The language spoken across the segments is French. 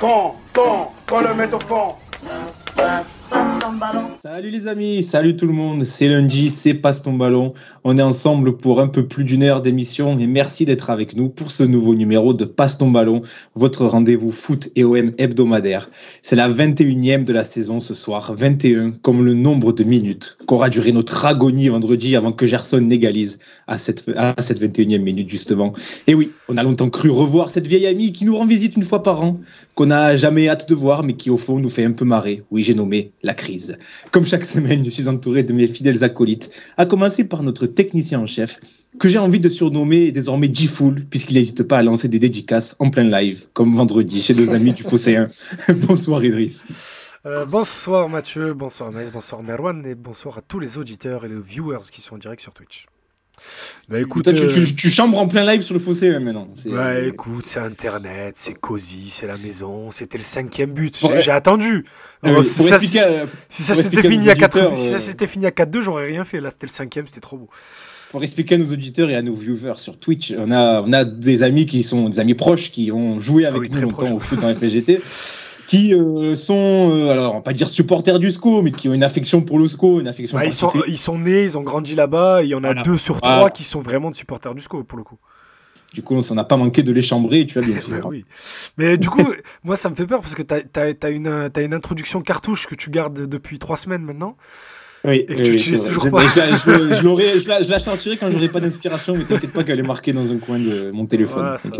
Quand, quand, quand le met au fond. Salut les amis, salut tout le monde, c'est lundi, c'est Passe ton ballon. On est ensemble pour un peu plus d'une heure d'émission et merci d'être avec nous pour ce nouveau numéro de Passe ton ballon, votre rendez-vous foot et OM hebdomadaire. C'est la 21e de la saison ce soir, 21 comme le nombre de minutes qu'aura duré notre agonie vendredi avant que Gerson n'égalise à cette, à cette 21e minute justement. Et oui, on a longtemps cru revoir cette vieille amie qui nous rend visite une fois par an, qu'on n'a jamais hâte de voir mais qui au fond nous fait un peu marrer. Oui, j'ai nommé la crise. Comme chaque semaine, je suis entouré de mes fidèles acolytes, à commencer par notre technicien en chef, que j'ai envie de surnommer désormais G-Full, puisqu'il n'hésite pas à lancer des dédicaces en plein live, comme vendredi chez nos amis du Fosséen. Bonsoir Idriss. Euh, bonsoir Mathieu, bonsoir Maïs, bonsoir Merwan et bonsoir à tous les auditeurs et les viewers qui sont en direct sur Twitch. Bah écoute, Toi, tu, euh, tu, tu, chambres en plein live sur le fossé hein, maintenant. Bah, écoute, c'est internet, c'est cosy, c'est la maison, c'était le cinquième but. J'ai attendu. Euh, si, ça, si, ça s'était fini, à 4... si ça fini à 4-2, j'aurais rien fait. Là, c'était le cinquième, c'était trop beau. Pour expliquer à nos auditeurs et à nos viewers sur Twitch, on a, on a des amis qui sont des amis proches qui ont joué avec ah oui, nous longtemps proche. au foot en FGT. qui euh, sont, euh, alors on va pas dire supporters du SCO, mais qui ont une affection pour le SCO, une affection. Bah, ils, sont, ils sont nés, ils ont grandi là-bas, il y en a voilà. deux sur trois voilà. qui sont vraiment de supporters du SCO pour le coup. Du coup, on n'a pas manqué de les chambrer, tu vois bien sûr. mais, oui. mais du coup, moi ça me fait peur parce que tu as, as, une, as une introduction cartouche que tu gardes depuis trois semaines maintenant. Oui, et que tu oui, toujours je, pas. Je, je, je, je, la, sortirai quand j'aurai pas d'inspiration, mais t'inquiète pas qu'elle est marquée dans un coin de mon téléphone. Ça...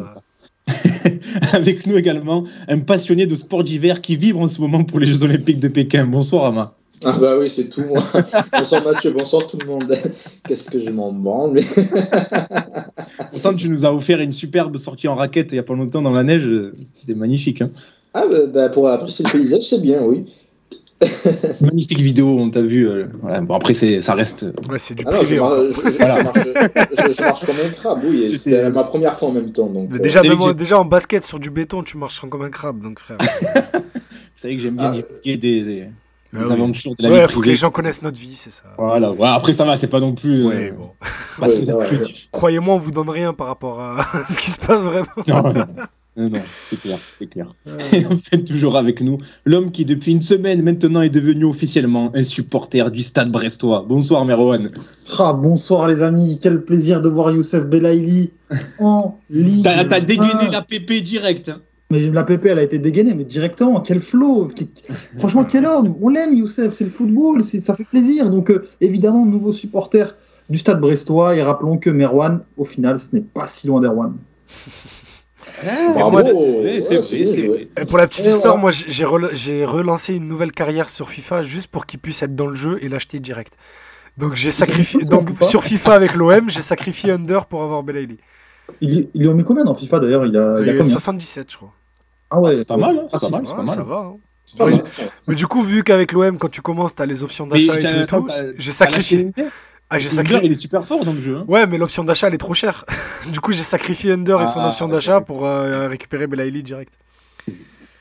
Avec nous également, un passionné de sport d'hiver qui vibre en ce moment pour les Jeux Olympiques de Pékin. Bonsoir Ama. Ah bah oui, c'est tout moi. bonsoir Mathieu, bonsoir tout le monde. Qu'est-ce que je m'en branle mais... Pourtant, tu nous as offert une superbe sortie en raquette il n'y a pas longtemps dans la neige. C'était magnifique. Hein. Ah bah, bah, pour apprécier le paysage, c'est bien, oui. Magnifique vidéo, on t'a vu. Euh, voilà. Bon, après, ça reste. Ouais, c'est du ah non, privé. je, hein. marche, je, voilà. marche, je, marche, comme un crabe, oui. C'était ma première fois en même temps. Donc, Mais déjà, même, déjà en basket sur du béton, tu marches comme un crabe, donc frère. Vous savez que j'aime bien ah, des, des, des ah, oui. aventures de la ouais, vie faut que les gens connaissent notre vie, c'est ça. Voilà, ouais, après ça va, c'est pas non plus. Ouais, euh, bon. Croyez-moi, on vous donne rien par rapport à ce qui se passe vraiment. Non, non, non, non, c'est clair, c'est clair. Euh, Et enfin, toujours avec nous, l'homme qui depuis une semaine maintenant est devenu officiellement un supporter du stade brestois. Bonsoir Merwan. Ah, bonsoir les amis, quel plaisir de voir Youssef Belaïli en Ligue T'as t'as dégainé 1. la PP direct. hein. Mais la PP, elle a été dégainée, mais directement, quel flow Franchement, quel homme On l'aime, Youssef, c'est le football, c'est- ça fait plaisir. Donc, euh, évidemment, nouveau supporter du stade brestois. Et rappelons que Merwan, au final, ce n'est pas si loin d'Erwan. Vrai, vrai. pour la petite Et histoire, moi j'ai rela- j'ai relancé une nouvelle carrière sur FIFA juste pour qu'il puisse être dans le jeu et l'acheter direct. Donc j'ai sacrifié. Donc sur FIFA avec l'OM, j'ai sacrifié Under pour avoir Belaïli. Il, il lui en met combien dans FIFA d'ailleurs? Il a, il a Il y a combien? 77, je crois. Ah ouais, C'est pas mal, hein, Ah, c'est pas mal, pas ça va. hein. pas Ouais. Mais du coup, vu qu'avec l'OM, quand tu commences, t'as les options d'achat et tout, j'ai sacrifié. Ah, j'ai sacrifié. il est super fort dans le jeu. hein. Ouais, mais l'option d'achat elle est trop chère. du coup, j'ai sacrifié Under et son Ah, option d'achat pour euh, récupérer Belaïli direct.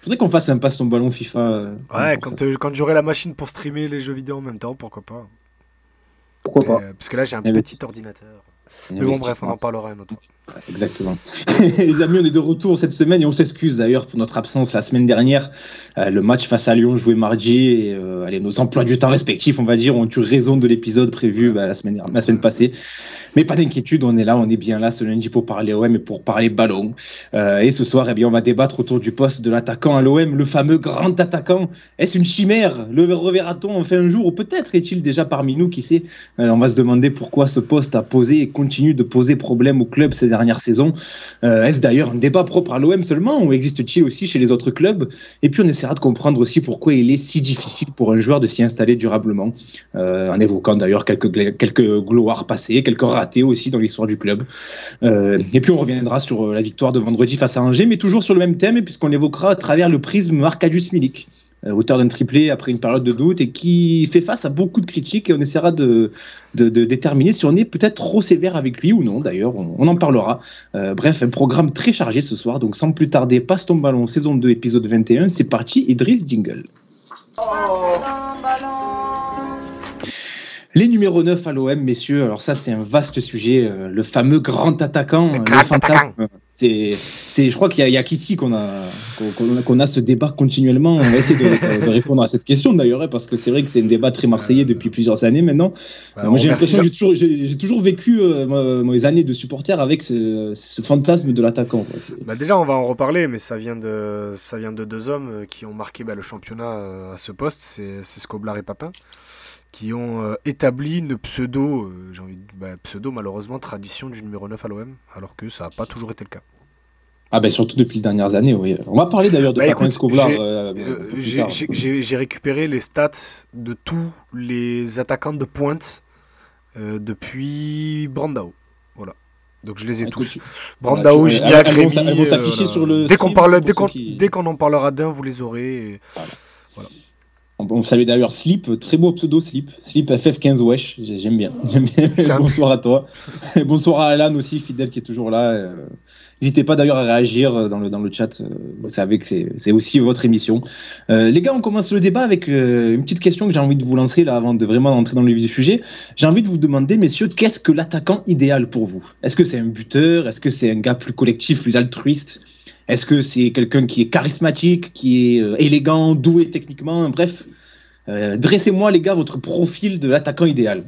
Faudrait qu'on fasse un passe ton ballon FIFA. euh, Ouais, quand, euh, quand j'aurai la machine pour streamer les jeux vidéo en même temps, pourquoi pas. Pourquoi pas Euh, parce que là, j'ai un Et petit ordinateur. Mais bon, bref, on en parlera un autre. Exactement. Les amis, on est de retour cette semaine et on s'excuse d'ailleurs pour notre absence la semaine dernière. Euh, le match face à Lyon joué mardi et euh, nos emplois du temps respectifs, on va dire, ont eu raison de l'épisode prévu bah, la, semaine, la semaine passée. Mais pas d'inquiétude, on est là, on est bien là ce lundi pour parler OM et pour parler ballon. Euh, et ce soir, eh bien, on va débattre autour du poste de l'attaquant à l'OM, le fameux grand attaquant. Est-ce une chimère? Le reverra-t-on enfin un jour Ou peut-être est-il déjà parmi nous, qui sait? On va se demander pourquoi ce poste a posé et continue de poser problème au club ces dernières saisons. Euh, Est-ce d'ailleurs un débat propre à l'OM seulement ou existe-t-il aussi chez les autres clubs? Et puis on essaiera de comprendre aussi pourquoi il est si difficile pour un joueur de s'y installer durablement, euh, en évoquant d'ailleurs quelques, quelques gloires passées, quelques ratés aussi dans l'histoire du club. Euh, et puis on reviendra sur la victoire de vendredi face à Angers, mais toujours sur le même thème, puisqu'on l'évoquera à travers le prisme Arkadiusz Milik. Euh, auteur d'un triplé après une période de doute et qui fait face à beaucoup de critiques et on essaiera de, de, déterminer si on est peut-être trop sévère avec lui ou non d'ailleurs, on, en parlera. Euh, bref, un programme très chargé ce soir, donc sans plus tarder, passe ton ballon, saison 2, épisode 21, c'est parti, Idriss Jingle. Les numéros 9 à l'OM, messieurs, alors ça c'est un vaste sujet, euh, le fameux grand attaquant. Le fantasme. C'est, je crois qu'il y a, qu'ici qu'on a, qu'on- qu'on a ce débat continuellement. On va essayer de, de répondre à cette question d'ailleurs, hein, parce que c'est vrai que c'est un débat très marseillais depuis plusieurs années maintenant. Bah, Euh, Moi, j'ai on l'impression que j'ai toujours, j'ai, j'ai toujours vécu euh, mes années de supporter avec ce, ce fantasme de l'attaquant. Bah déjà, on va en reparler, mais ça vient de, ça vient de deux hommes euh, qui ont marqué bah, le championnat euh, à ce poste, c'est c'est Scoblar et Papin, qui ont euh, établi une pseudo, euh, j'ai envie de- bah, pseudo malheureusement tradition du numéro 9 à l'OM, alors que ça n'a pas toujours été le cas. Ah ben surtout depuis les dernières années, oui. On va parler d'ailleurs de Bah, Escobar. j'ai- euh, j'ai- récupéré les stats de tous les attaquants de pointe depuis Brandao. Voilà. Donc je les ai tous. voilà, Brandao, Gignac, elles vont elles vont euh, voilà. sur le Dès qu'on qui- en parlera d'un, vous les aurez. et- On, on salue d'ailleurs Slip, très beau pseudo Slip. Slip FF15 wesh, j'ai- j'aime bien. J'aime bien. Bonsoir à toi. Et bonsoir à Alan aussi, fidèle qui est toujours là. Euh, N'hésitez pas d'ailleurs à réagir euh, dans le, dans le chat. Euh, Vous savez que c'est c'est aussi votre émission. Euh, les gars, on commence le débat avec euh, une petite question que j'ai envie de vous lancer là avant de vraiment entrer dans le vif du sujet. J'ai envie de vous demander, messieurs, qu'est-ce que l'attaquant idéal pour vous? Est-ce que c'est un buteur? Est-ce que c'est un gars plus collectif, plus altruiste? Est-ce que c'est quelqu'un qui est charismatique, qui est euh, élégant, doué techniquement? Bref, euh, dressez-moi, les gars, votre profil de l'attaquant idéal.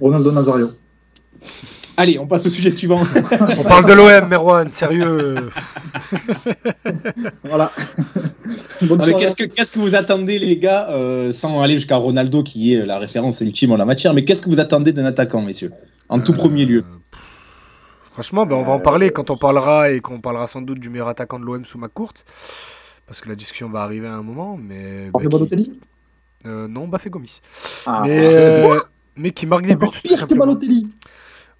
Ronaldo Nazario. Allez, on passe au sujet suivant. On parle de l'OM, Merwan, sérieux. Voilà. Qu'est-ce, que, vous attendez, les gars, euh, sans aller jusqu'à Ronaldo, qui est la référence ultime en la matière, mais qu'est-ce que vous attendez d'un attaquant, messieurs En tout Euh, premier lieu? Franchement, ben, on va en parler quand on parlera et qu'on parlera sans doute du meilleur attaquant de l'OM sous ma courte. Parce que la discussion va arriver à un moment. Mais, Jorge qui- Balotelli euh, Non, Bafé Gomis. Ah, mais, euh, mais qui marque des buts. Pire que. Balotelli.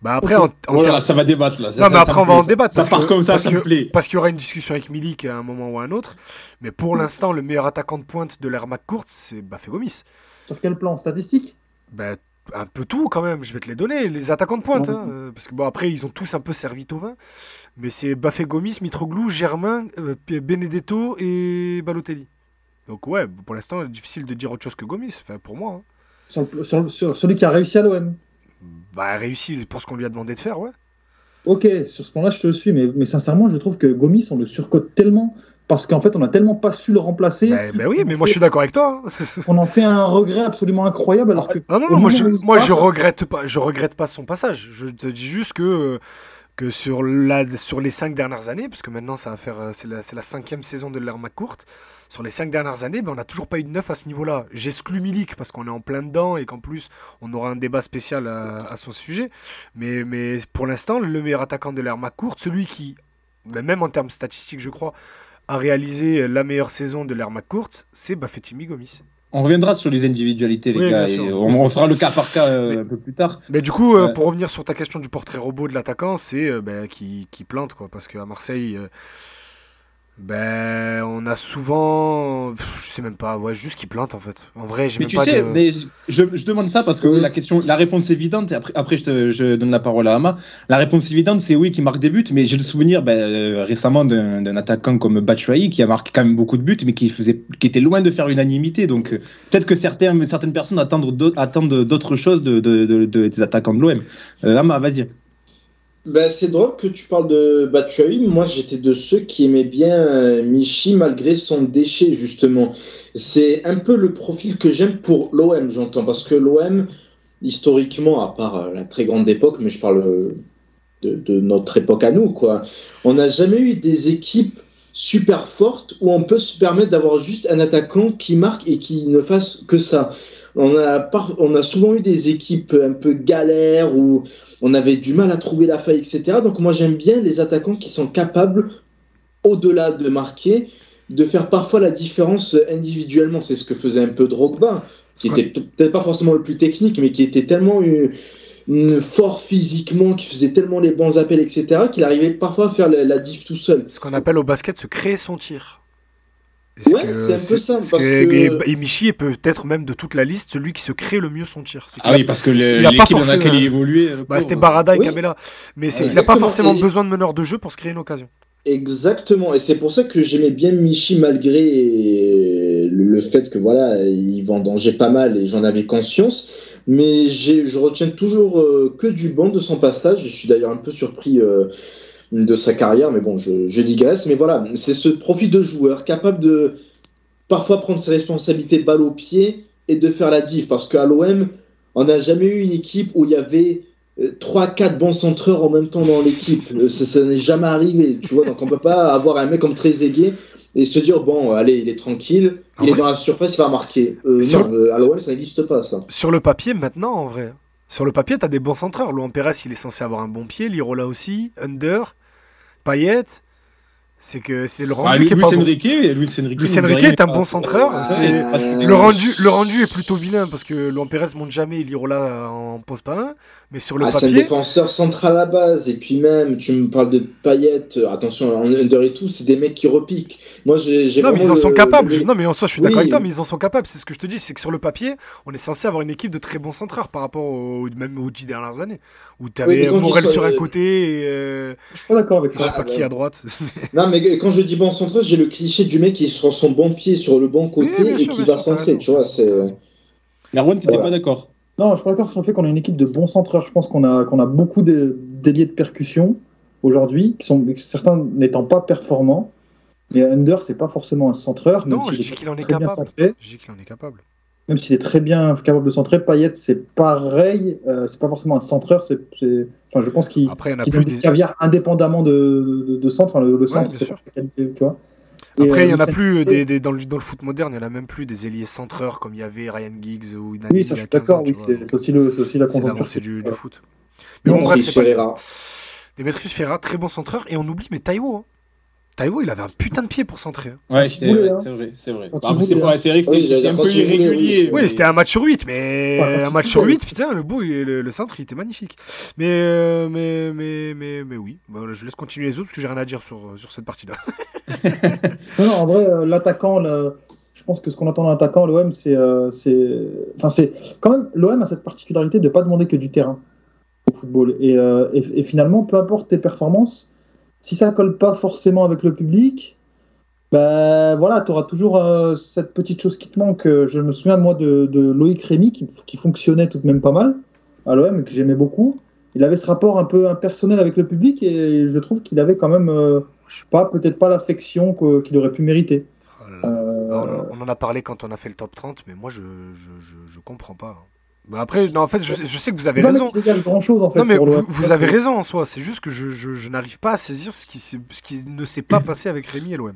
Bah après, en, en Oh ça va débattre là. Ça- Non, ça- mais après, on va plaît, en débattre. Ça parce part que- comme ça, parce ça que- me plaît. Parce qu'il y aura une discussion avec Milik à un moment ou à un autre. Mais pour l'instant, le meilleur attaquant de pointe de l'ère McCourt, c'est Bafé Gomis. Sur quel plan? Statistique? Ben, un peu tout quand même, je vais te les donner, les attaquants de pointe. Hein, euh, parce que bon, après, ils ont tous un peu servi au vin. Mais c'est Bafé Gomis, Mitroglou, Germain, euh, Benedetto et Balotelli. Donc ouais, pour l'instant, difficile de dire autre chose que Gomis, enfin, pour moi. hein. sur, le- sur, le- sur celui qui a réussi à l'OM. Bah, réussi pour ce qu'on lui a demandé de faire, ouais. Ok, sur ce point-là, je te le suis, mais, mais sincèrement, je trouve que Gomis, on le surcote tellement parce qu'en fait, on a tellement pas su le remplacer. Bah, bah oui, mais moi je suis d'accord avec toi. hein. On en fait un regret absolument incroyable alors que. Ah non, non, moi, je, moi je regrette pas, je regrette pas son passage. Je te dis juste que, que sur, la, sur les cinq dernières années, parce que maintenant ça va faire, euh, c'est la, la cinquième saison de l'ère McCourt, sur les cinq dernières années, ben, on n'a toujours pas eu de neuf à ce niveau-là. J'exclus Milik parce qu'on est en plein dedans et qu'en plus on aura un débat spécial à, à son sujet. Mais, mais pour l'instant, le meilleur attaquant de l'ère McCourt, celui qui, ben, même en termes statistiques, je crois, a réalisé la meilleure saison de l'ère McCourt, c'est Bafetimi Gomis. On reviendra sur les individualités, les Oui, gars, et on, on fera le cas par cas euh, Mais- un peu plus tard. Mais du coup, euh, Ouais. pour revenir sur ta question du portrait robot de l'attaquant, c'est euh, ben, qui, qui plante, quoi. Parce qu'à Marseille, ben, on a souvent. pff, Je sais même pas, ouais, juste qui plante en fait. En vrai, j'ai même tu pas sais, de. mais je, je demande ça parce que Oui. la question, la réponse évidente, après, après je, te- je donne la parole à Ama. La réponse évidente, c'est oui, qui marque des buts, mais j'ai le souvenir ben, euh, récemment d'un attaquant comme Batshuayi qui a marqué quand même beaucoup de buts, mais qui, faisait, qui était loin de faire unanimité. Donc euh, peut-être que certains, certaines personnes attendent d'autres- attendent d'autres choses de, de- de- de- des attaquants de l'OM. Euh, Ama, vas-y. Ben, c'est drôle que tu parles de Batshuayi. Moi, j'étais de ceux qui aimaient bien euh, Michi malgré son déchet, justement. C'est un peu le profil que j'aime pour l'OM, j'entends. Parce que l'OM, historiquement, à part euh, la très grande époque, mais je parle euh, de, notre époque à nous, quoi, on n'a jamais eu des équipes super fortes où on peut se permettre d'avoir juste un attaquant qui marque et qui ne fasse que ça. On a, on a souvent eu des équipes un peu galères où on avait du mal à trouver la faille, etc. Donc moi j'aime bien les attaquants qui sont capables, au-delà de marquer, de faire parfois la différence individuellement. C'est ce que faisait un peu Drogba, qui était peut-être pas forcément le plus technique, mais qui était tellement fort physiquement, qui faisait tellement les bons appels, etc., qu'il arrivait parfois à faire la, la diff tout seul. Ce qu'on appelle au basket se créer son tir. Ouais, c'est un peu ça, ce parce que- que- Et, et Michi est peut-être même de toute la liste celui qui se crée le mieux son tir. Ah oui, parce que il l'équipe dans laquelle il évoluait. bah, c'était Barada et Oui. Cabella. Mais c'est Ouais, qu'il n'a pas forcément Et- besoin de meneur de jeu pour se créer une occasion. Exactement, et c'est pour ça que j'aimais bien Michi malgré le, fait que voilà, il vendangeait pas mal et j'en avais conscience. mais j'ai- je retiens toujours euh, que du bon de son passage. Je suis d'ailleurs un peu surpris euh, de sa carrière, mais bon, je, je digresse. Mais voilà, c'est ce profil de joueur capable de parfois prendre ses responsabilités balle au pied et de faire la diff. Parce qu'à l'OM, on n'a jamais eu une équipe où il y avait 3-4 bons centreurs en même temps dans l'équipe. Euh, Ça, ça n'est jamais arrivé, tu vois. Donc on peut pas avoir un mec comme Trezeguet et se dire, bon, allez, il est tranquille, il est dans la surface, il va marquer. Euh, Sur- Non, euh, à l'OM, ça n'existe pas, ça. Sur le papier, maintenant, en vrai. Sur le papier, t'as des bons centreurs. Luan Pérez, il est censé avoir un bon pied. Lirola aussi. Under. Bei jetzt C'est que c'est le rendu Ah, qui est pas bon. Enrique, Luis Enrique, Luis Enrique rien, est un bon centreur. C'est- Le rendu, le rendu est plutôt vilain parce que Luan Pérez monte jamais Lirola en pose pas un. Mais sur le Ah, c'est un papier, défenseur central à la base. Et puis même, tu me parles de Payet, euh, attention, en under et tout, c'est des mecs qui repiquent. Moi, j'ai j'ai non mais ils en sont le- capables. le- Je- Non mais en soi, je suis Oui. d'accord avec toi, mais ils en sont capables. C'est ce que je te dis, c'est que sur le papier, on est censé avoir une équipe de très bons centreurs par rapport au, même aux dix dernières années, où tu Oui, avais je dis Morel ça, sur un euh, côté et euh, Je suis pas d'accord avec je ça. sais pas qui bah. à droite. Non, mais quand je dis bon centreur, j'ai le cliché du mec qui est sur son bon pied, sur le bon côté Oui, et sûr, qui va centrer. Tu vois, c'est. Merwan, t'étais Voilà. pas d'accord Non, je suis pas d'accord sur le fait qu'on a une équipe de bons centreurs. Je pense qu'on a, qu'on a beaucoup de- d'ailiers de percussion aujourd'hui, qui sont certains n'étant pas performants. Mais Under, c'est pas forcément un centreur, même Non, je s'il dis qu'il en est très bien capable. centré. Je dis qu'il en est capable. Même s'il est très bien capable de centrer, Payet, c'est pareil. euh, c'est pas forcément un centreur. C'est, c'est- enfin, je pense qu'il Après, il y en a qu'il plus donne des des... caviar indépendamment de, de, de centre. Enfin, le, le centre, bien c'est sa qualité, tu vois. Après, euh, il y en a plus des, des- dans, le, dans le foot moderne, il y en a même plus des ailiers centreurs comme il y avait Ryan Giggs ou Nani Oui, ça, je suis 15 ans, d'accord. Oui, c'est, c'est aussi, le, c'est aussi la C'est conjoncture. l'avancée du, du Euh, foot. Mais Non, bon, bref, c'est pas Ferreira. Demetrius Ferra, très bon centreur. Et on oublie, mais Taiwo. Hein. Taiwo, il avait un putain de pied pour centrer. hein. Ouais, il c'est vrai, hein. c'est vrai, c'est vrai. Quand Bah, après, c'est vrai que Oui, c'était un peu irrégulier. oui. Oui, c'était un match sur 8, mais Ouais, un match sur voulait 8, aussi. putain, le beau, et le, le centre, il était magnifique. Mais, euh, mais, mais, mais, mais oui, Bon, je laisse continuer les autres parce que j'ai rien à dire sur, sur cette partie-là. Non, non, en vrai, euh, l'attaquant, le- je pense que ce qu'on attend d'un attaquant, l'OM, c'est. euh, c'est- Enfin, c'est. Quand même, l'OM a cette particularité de ne pas demander que du terrain au football. Et, euh, et, et finalement, peu importe tes performances, si ça colle pas forcément avec le public, ben voilà, tu auras toujours euh, cette petite chose qui te manque. Euh, Je me souviens, moi, de, de Loïc Rémy, qui, qui fonctionnait tout de même pas mal à l'OM, que j'aimais beaucoup. Il avait ce rapport un peu impersonnel avec le public et je trouve qu'il avait quand même euh, pas peut-être pas l'affection qu'il aurait pu mériter. Oh là là. Euh, on, en- on en a parlé quand on a fait le top 30, mais moi, je, je, je, je comprends pas. Bah après, non, en fait, je, je sais que vous avez raison. grand chose en fait. Non, mais pour vous, avez raison en soi. C'est juste que je, je, je n'arrive pas à saisir ce qui, s'est- ce qui ne s'est pas passé avec Rémi et l'OM.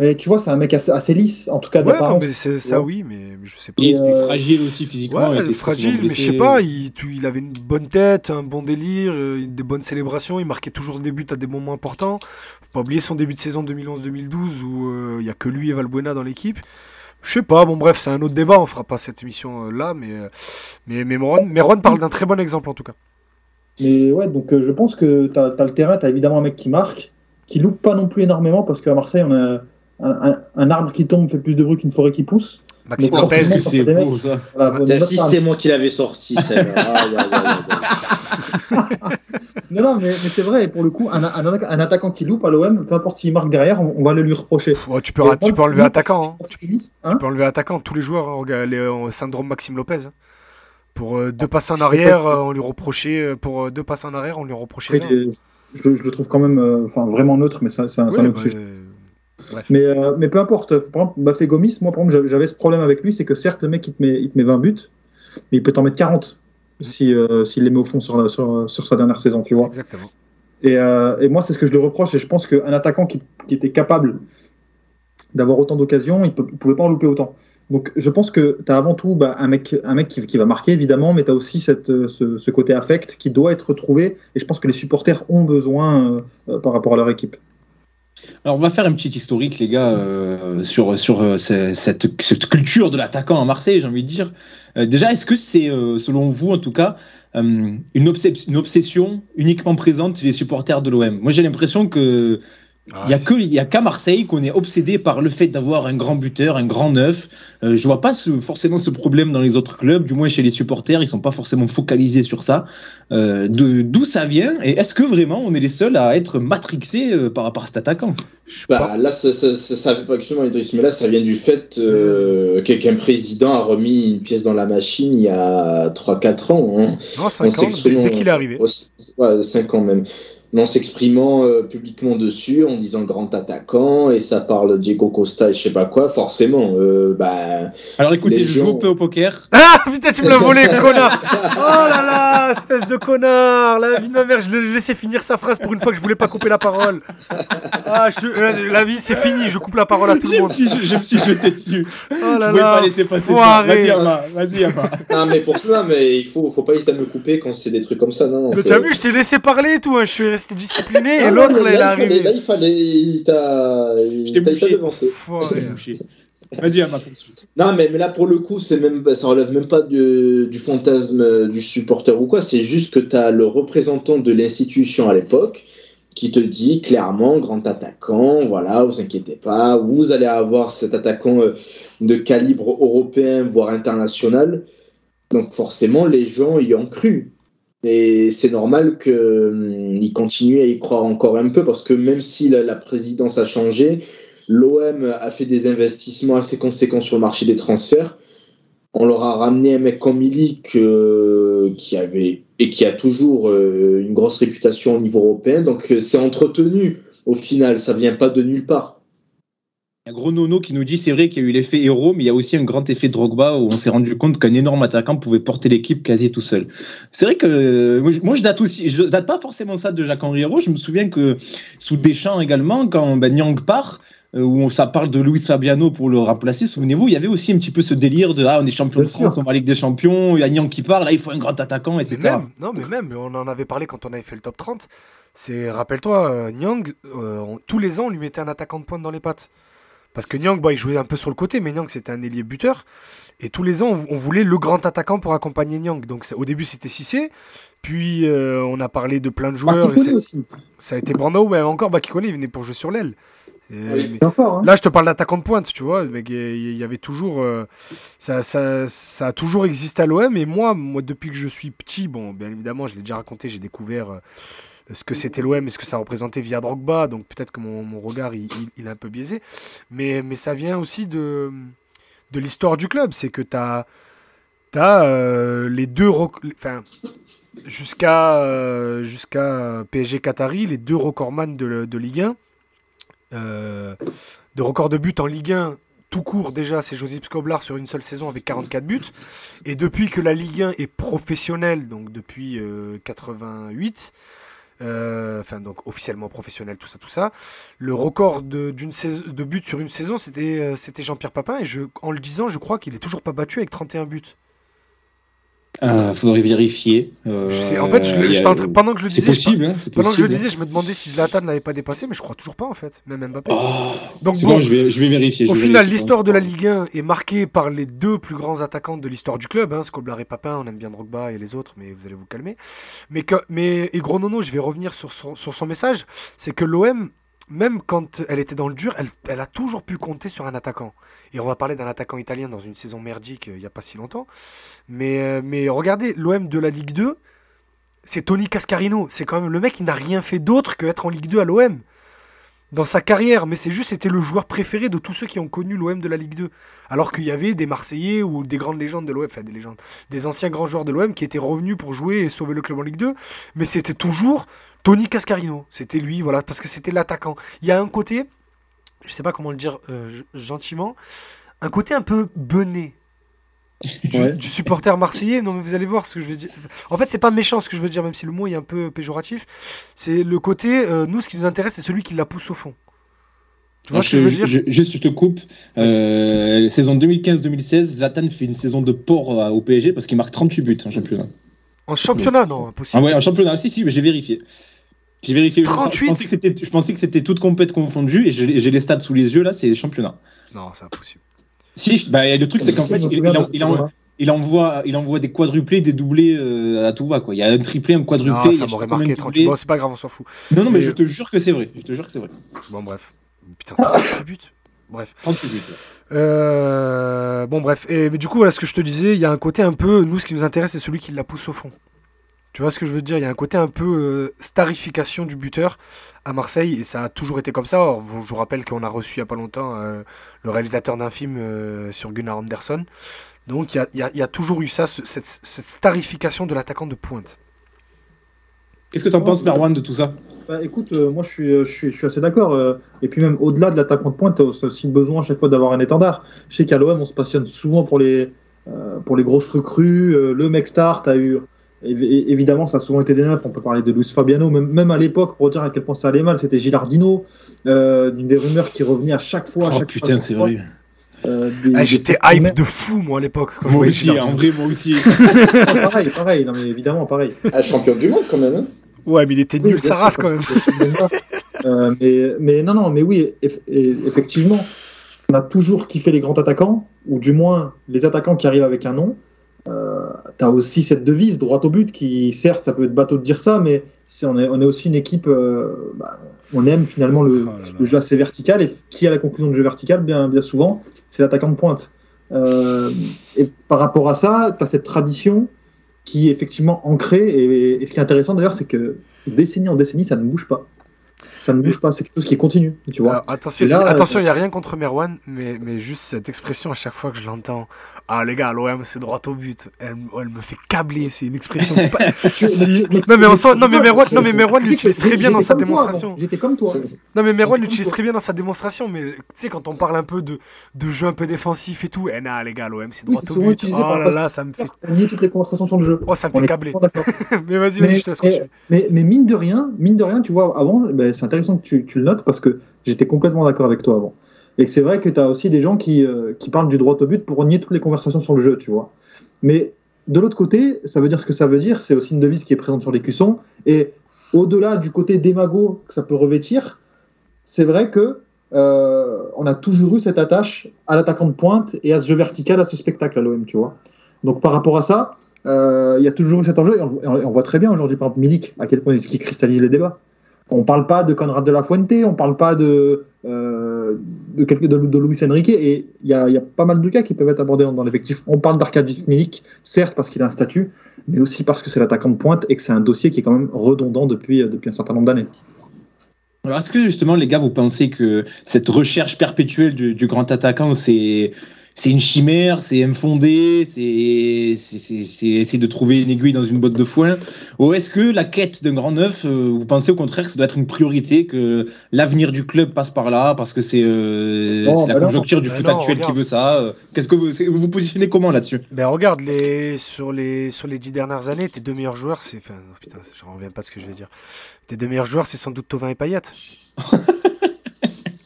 Et tu vois, c'est un mec assez, assez lisse, en tout cas Ouais, non, d'apparence. mais c'est ça, oui, mais, je sais pas. Il est euh, fragile aussi physiquement. il était fragile, mais je sais pas, il, tu- il avait une bonne tête, un bon délire, euh, des bonnes célébrations, il marquait toujours des buts à des moments importants. Faut pas oublier son début de saison 2011-2012 où euh, il y a que lui et Valbuena dans l'équipe. Je sais pas, bon bref, c'est un autre débat, on fera pas cette émission euh, là, mais, euh, mais, mais Meron, Meron parle d'un très bon exemple en tout cas. Mais ouais, donc euh, je pense que tu as, le terrain, tu as évidemment un mec qui marque, qui loupe pas non plus énormément, parce qu'à Marseille, on a un, un- un arbre qui tombe fait plus de bruit qu'une forêt qui pousse. Maxime Lopez, C'est beau ça. Voilà, bon, T'as notre assisté, moi qui l'avais sorti, celle-là. Non, non, mais, mais c'est vrai, et pour le coup, un, un, un attaquant qui loupe à l'OM, peu importe s'il marque derrière, on, on va le lui reprocher. Tu, peux, tu peux enlever attaquant. Hein. Hein Tu peux enlever attaquant, tous les joueurs, hein, regarde, les, euh, syndrome Maxime Lopez. hein. Pour euh, deux passes en arrière, euh, on lui reprochait. euh, pour euh, deux passes en arrière, on lui reprochait. Après, je, le- je le trouve quand même euh, enfin, vraiment neutre, mais ça, c'est un, Ouais, autre bah, sujet. euh, bref. Mais, euh, mais peu importe. Par exemple, Bafé Gomis, moi, par exemple, j'avais- j'avais ce problème avec lui, c'est que certes, le mec, il te met, il te met 20 buts, mais il peut t'en mettre 40 si, euh, s'il les met au fond sur, la- sur, sur sa dernière saison, tu vois. Exactement. Et, euh, et moi, c'est ce que je le reproche, et je pense qu'un attaquant qui, qui était capable d'avoir autant d'occasions, il ne pouvait pas en louper autant. Donc, je pense que tu as avant tout bah, un mec, un mec qui, qui va marquer, évidemment, mais tu as aussi cette, euh, ce, ce côté affect qui doit être retrouvé, et je pense que les supporters ont besoin euh, par rapport à leur équipe. Alors, on va faire un petit historique, les gars, euh, sur, sur euh, ce- cette, cette culture de l'attaquant à Marseille, j'ai envie de dire. Euh, déjà, est-ce que c'est, selon vous, en tout cas, une obsession uniquement présente chez les supporters de l'OM Moi, j'ai l'impression que Il n'y a qu'à Marseille qu'on est obsédé par le fait d'avoir un grand buteur, un grand neuf. Euh, je vois pas ce- forcément ce problème dans les autres clubs, du moins chez les supporters, ils sont pas forcément focalisés sur ça. Euh, D'où ça vient et est-ce que vraiment on est les seuls à être matrixés euh, par rapport à cet attaquant? Je Bah, là, ça, ça, ça, ça- pas mais là, ça vient du fait euh, qu'un président a remis une pièce dans la machine il y a 3-4 ans. hein. non, On 5 ans, dès, dès qu'il est arrivé. Oh, ouais, 5 ans même. En s'exprimant euh, publiquement dessus, en disant grand attaquant, et ça parle de Diego Costa et je sais pas quoi, forcément. euh, bah, Alors écoutez, Les je joue un peu au poker. Ah putain, tu me l'as volé, connard Oh là là, espèce de connard La vie de ma mère, je l'ai laissé finir sa phrase pour une fois que je voulais pas couper la parole. Ah, je, euh, la vie, c'est fini, je coupe la parole à tout le Je monde. suis, je, me suis jeté dessus. Oh je là pouvais là, pas laisser passer ça. Vas-y, Ama, vas-y, ah, mais pour ça, mais il faut, faut pas hésiter à me couper quand c'est des trucs comme ça. Non, non, Mais t'as vu, je t'ai laissé parler et tout, hein, je suis resté discipliné Ah et non, l'autre là, il est là, il fallait, arrivé. là, il fallait, il t'a, il t'ai devancé. Foiré. Vas-y, poursuis. Non, mais, mais là, pour le coup, c'est même, ça relève même pas du, du fantasme euh, du supporter ou quoi. C'est juste que tu as le représentant de l'institution à l'époque qui te dit clairement, grand attaquant, voilà, vous inquiétez pas, vous allez avoir cet attaquant euh, de calibre européen, voire international. Donc forcément, les gens y ont cru. Et c'est normal qu'ils continuent à y croire encore un peu, parce que même si la, la présidence a changé, l'OM a fait des investissements assez conséquents sur le marché des transferts. On leur a ramené un mec comme Milik euh, qui avait et qui a toujours euh, une grosse réputation au niveau européen. Donc euh, c'est entretenu au final, ça vient pas de nulle part. Il y a Gros Nono qui nous dit c'est vrai qu'il y a eu l'effet héros, mais il y a aussi un grand effet Drogba où on s'est rendu compte qu'un énorme attaquant pouvait porter l'équipe quasi tout seul. C'est vrai que euh, moi, je- date aussi, je date pas forcément ça de Jacques-Henri Hérault. Je me souviens que sous Deschamps également, quand ben, Nyang part, euh, où on- ça parle de Luis Fabiano pour le remplacer, souvenez-vous, il y avait aussi un petit peu ce délire de ah on est champion de France, sûr. on va à Ligue des Champions, il y a Nyang qui part, là il faut un grand attaquant, Mais etc. même, non, mais même, on en avait parlé quand on avait fait le top 30. C'est, rappelle-toi, euh, Nyang, euh, tous les ans, on lui mettait un attaquant de pointe dans les pattes. Parce que Nyang, bah, il jouait un peu sur le côté, mais Nyang, c'était un ailier buteur. Et tous les ans, on, on voulait le grand attaquant pour accompagner Nyang. Donc, au début, c'était Cissé. Puis, euh, on a parlé de plein de joueurs. et c'est- aussi. ça a été Brando, mais encore Bakikone, il venait pour jouer sur l'aile. Oui. mais- encore, hein. Là, je te parle d'attaquant de pointe, tu vois. Il y avait toujours. euh, ça, ça, ça a toujours existé à l'OM. Et moi, moi, depuis que je suis petit, bon, bien évidemment, je l'ai déjà raconté, j'ai découvert euh, ce que c'était l'OM et ce que ça représentait via Drogba. Donc peut-être que mon, mon regard, il, il- il est un peu biaisé. Mais, mais ça vient aussi de, de l'histoire du club. C'est que tu as, les deux. Enfin. Jusqu'à euh, jusqu'à PSG Qatari, les deux recordman de, de Ligue 1, euh, de record de buts en Ligue 1 tout court déjà, c'est Josip Skoblar sur une seule saison avec 44 buts. Et depuis que la Ligue 1 est professionnelle, donc depuis euh, 88, euh, enfin donc officiellement professionnel, tout ça, tout ça, le record de, saison, de buts sur une saison, c'était, euh, Jean-Pierre Papin. Et en le disant, je crois qu'il est toujours pas battu avec 31 buts. Euh, faudrait vérifier. Euh, Je sais- en fait, je, il a- pendant que je le disais, je- hein, pendant que je le disais, je me demandais si Zlatan l'avait pas dépassé, mais je crois toujours pas en fait, même Mbappé. Oh, donc bon, bon, je vais, je vais vérifier. Au vais final, l'histoire de la Ligue 1 est marquée par les deux plus grands attaquants de l'histoire du club, hein, Skoblar et Papin. On aime bien Drogba et les autres, mais vous allez vous calmer. Mais, que, mais et gros nono, je vais revenir sur son, sur son message, c'est que l'OM, même quand elle était dans le dur, elle, a toujours pu compter sur un attaquant. Et on va parler d'un attaquant italien dans une saison merdique euh, il n'y a pas si longtemps. Mais, euh, regardez, l'OM de la Ligue 2, c'est Tony Cascarino. C'est quand même le mec qui n'a rien fait d'autre que être en Ligue 2 à l'OM dans sa carrière, mais c'est juste c'était le joueur préféré de tous ceux qui ont connu l'OM de la Ligue 2. Alors qu'il y avait des Marseillais ou des grandes légendes de l'OM, enfin des légendes, des anciens grands joueurs de l'OM qui étaient revenus pour jouer et sauver le club en Ligue 2, mais c'était toujours Tony Cascarino. C'était lui, voilà, parce que c'était l'attaquant. Il y a un côté, je sais pas comment le dire euh, gentiment, un côté un peu bené. Du, Ouais. du supporter marseillais, non mais vous allez voir ce que je veux dire. En fait, c'est pas méchant ce que je veux dire, même si le mot est un peu péjoratif. C'est le côté, euh, nous, ce qui nous intéresse, c'est celui qui la pousse au fond. Tu vois Ah, ce que je veux dire? je- juste, je te coupe. Euh, saison 2015-2016, Zlatan fait une saison de port au PSG parce qu'il marque 38 buts en championnat. En championnat, non, Ah impossible. ouais, en championnat, si, si, mais j'ai vérifié. J'ai vérifié. Je- 38. Je pensais que c'était, je pensais que c'était toutes compètes confondues et j'ai les stats sous les yeux là, c'est championnat. Non, c'est impossible. Si, bah, le truc c'est qu'en fait, il, souviens il en- de ce il en- jour-là. il envoie, il envoie des quadruplés, des doublés euh, à tout va. Quoi. Il y a un triplé, un quadruplé. Non, ça m'aurait marqué combien de tranquille. doublés. Bon, c'est pas grave, on s'en fout. Non, non, mais Mais, je te jure que c'est vrai. Je te jure que c'est vrai. Bon, bref. Putain, 38 buts. Bref. 38 buts. ouais. Euh, bon, bref. Et mais du coup, voilà ce que je te disais. Il y a un côté un peu. Nous, ce qui nous intéresse, c'est celui qui la pousse au fond. Tu vois ce que je veux dire? Il y a un côté un peu euh, starification du buteur à Marseille. Et ça a toujours été comme ça. Or, vous- je vous rappelle qu'on a reçu il n'y a pas longtemps euh, le réalisateur d'un film euh, sur Gunnar Anderson. Donc, il y a, il y a- il y a toujours eu ça, ce- cette, cette starification de l'attaquant de pointe. Qu'est-ce que t'en penses, Merwan, de tout ça? Bah, écoute, euh, moi je suis, je suis, je suis assez d'accord. euh, et puis même au-delà de l'attaquant de pointe, c'est aussi besoin à chaque fois d'avoir un étendard. Je sais qu'à l'OM, on se passionne souvent pour les, euh, pour les grosses recrues. euh, le mec star, t'as eu. Évi- Évidemment, ça a souvent été des neufs. On peut parler de Luis Fabiano, même, même à l'époque, pour dire à quel point ça allait mal, c'était Gilardino. Euh, une des rumeurs qui revenait à chaque fois. à Oh chaque putain, fois, à c'est vrai. Euh, Ah, J'étais hype de fou, moi, à l'époque. Moi aussi, Gilardino. en vrai, moi aussi. Ah, pareil, pareil. Non, mais évidemment, pareil. Ah, champion du monde quand même. Hein. Ouais, mais il était nul, sa race quand même. Euh, mais, mais non, non, mais oui, eff- effectivement, on a toujours kiffé les grands attaquants, ou du moins les attaquants qui arrivent avec un nom. Euh, tu as aussi cette devise, droit au but, qui certes, ça peut être bateau de dire ça, mais on, est, on est aussi une équipe, euh, bah, on aime finalement le, Oh le jeu assez vertical, et qui a la conclusion du jeu vertical, bien, bien souvent, c'est l'attaquant de pointe. Euh, et par rapport à ça, tu as cette tradition qui est effectivement ancrée, et, et ce qui est intéressant d'ailleurs, c'est que décennie en décennie, ça ne bouge pas. Ça ne bouge pas, c'est quelque chose qui continue, tu vois. Alors, attention, là, attention, il euh, n'y a rien contre Merwan, mais, mais juste cette expression à chaque fois que je l'entends. Ah les gars, l'OM c'est droit au but. Elle, elle me fait câbler, c'est une expression. pas- Non, mais en soi- non, mais Merwan- non, mais Merwan l'utilise très bien dans sa démonstration. J'étais comme toi. Non mais Merwan l'utilise très bien dans sa démonstration, mais tu sais quand on parle un peu de, de jeu un peu défensif et tout, eh nah les gars, l'OM c'est droit au but. Oh là là, ça me fait, nier toutes les conversations sur le jeu. oh ça me fait câbler. mais vas-y, je te laisse mais- mine de rien, mine de rien, tu vois, avant, ben, c'est intéressant que tu, le notes parce que j'étais complètement d'accord avec toi avant. Et c'est vrai que tu as aussi des gens qui, euh, qui parlent du droit au but pour nier toutes les conversations sur le jeu, tu vois. Mais de l'autre côté, ça veut dire ce que ça veut dire, c'est aussi une devise qui est présente sur les cuissons. Et au-delà du côté démago que ça peut revêtir, c'est vrai que euh, on a toujours eu cette attache à l'attaquant de pointe et à ce jeu vertical, à ce spectacle à l'OM, tu vois. Donc par rapport à ça, euh, il y a toujours eu cet enjeu. Et on, et on voit très bien aujourd'hui, par exemple, Milik, à quel point est-ce qu'il cristallise les débats. On parle pas de Conrad de la Fuente, on parle pas de, euh, de, Luis Enrique, et il y a, pas mal de cas qui peuvent être abordés dans, l'effectif. On parle d'Arkadiusz Milik, certes parce qu'il a un statut, mais aussi parce que c'est l'attaquant de pointe et que c'est un dossier qui est quand même redondant depuis, depuis un certain nombre d'années. Alors, est-ce que justement, les gars, vous pensez que cette recherche perpétuelle du grand attaquant, c'est c'est une chimère, c'est infondé, c'est c'est- c'est- c'est essayer de trouver une aiguille dans une botte de foin Ou est-ce que la quête d'un grand neuf, euh, vous pensez au contraire que ça doit être une priorité, que l'avenir du club passe par là, parce que c'est euh, Non, la bah non. conjoncture du Bah foot non, actuel regarde. qui veut ça euh, Qu'est-ce que vous, vous vous positionnez comment là-dessus? Ben regarde, les, sur, les, sur les dix dernières années, tes deux meilleurs joueurs, c'est. Enfin, oh, putain, je reviens pas de ce que je vais dire. Tes deux meilleurs joueurs, c'est sans doute Tovin et Payet.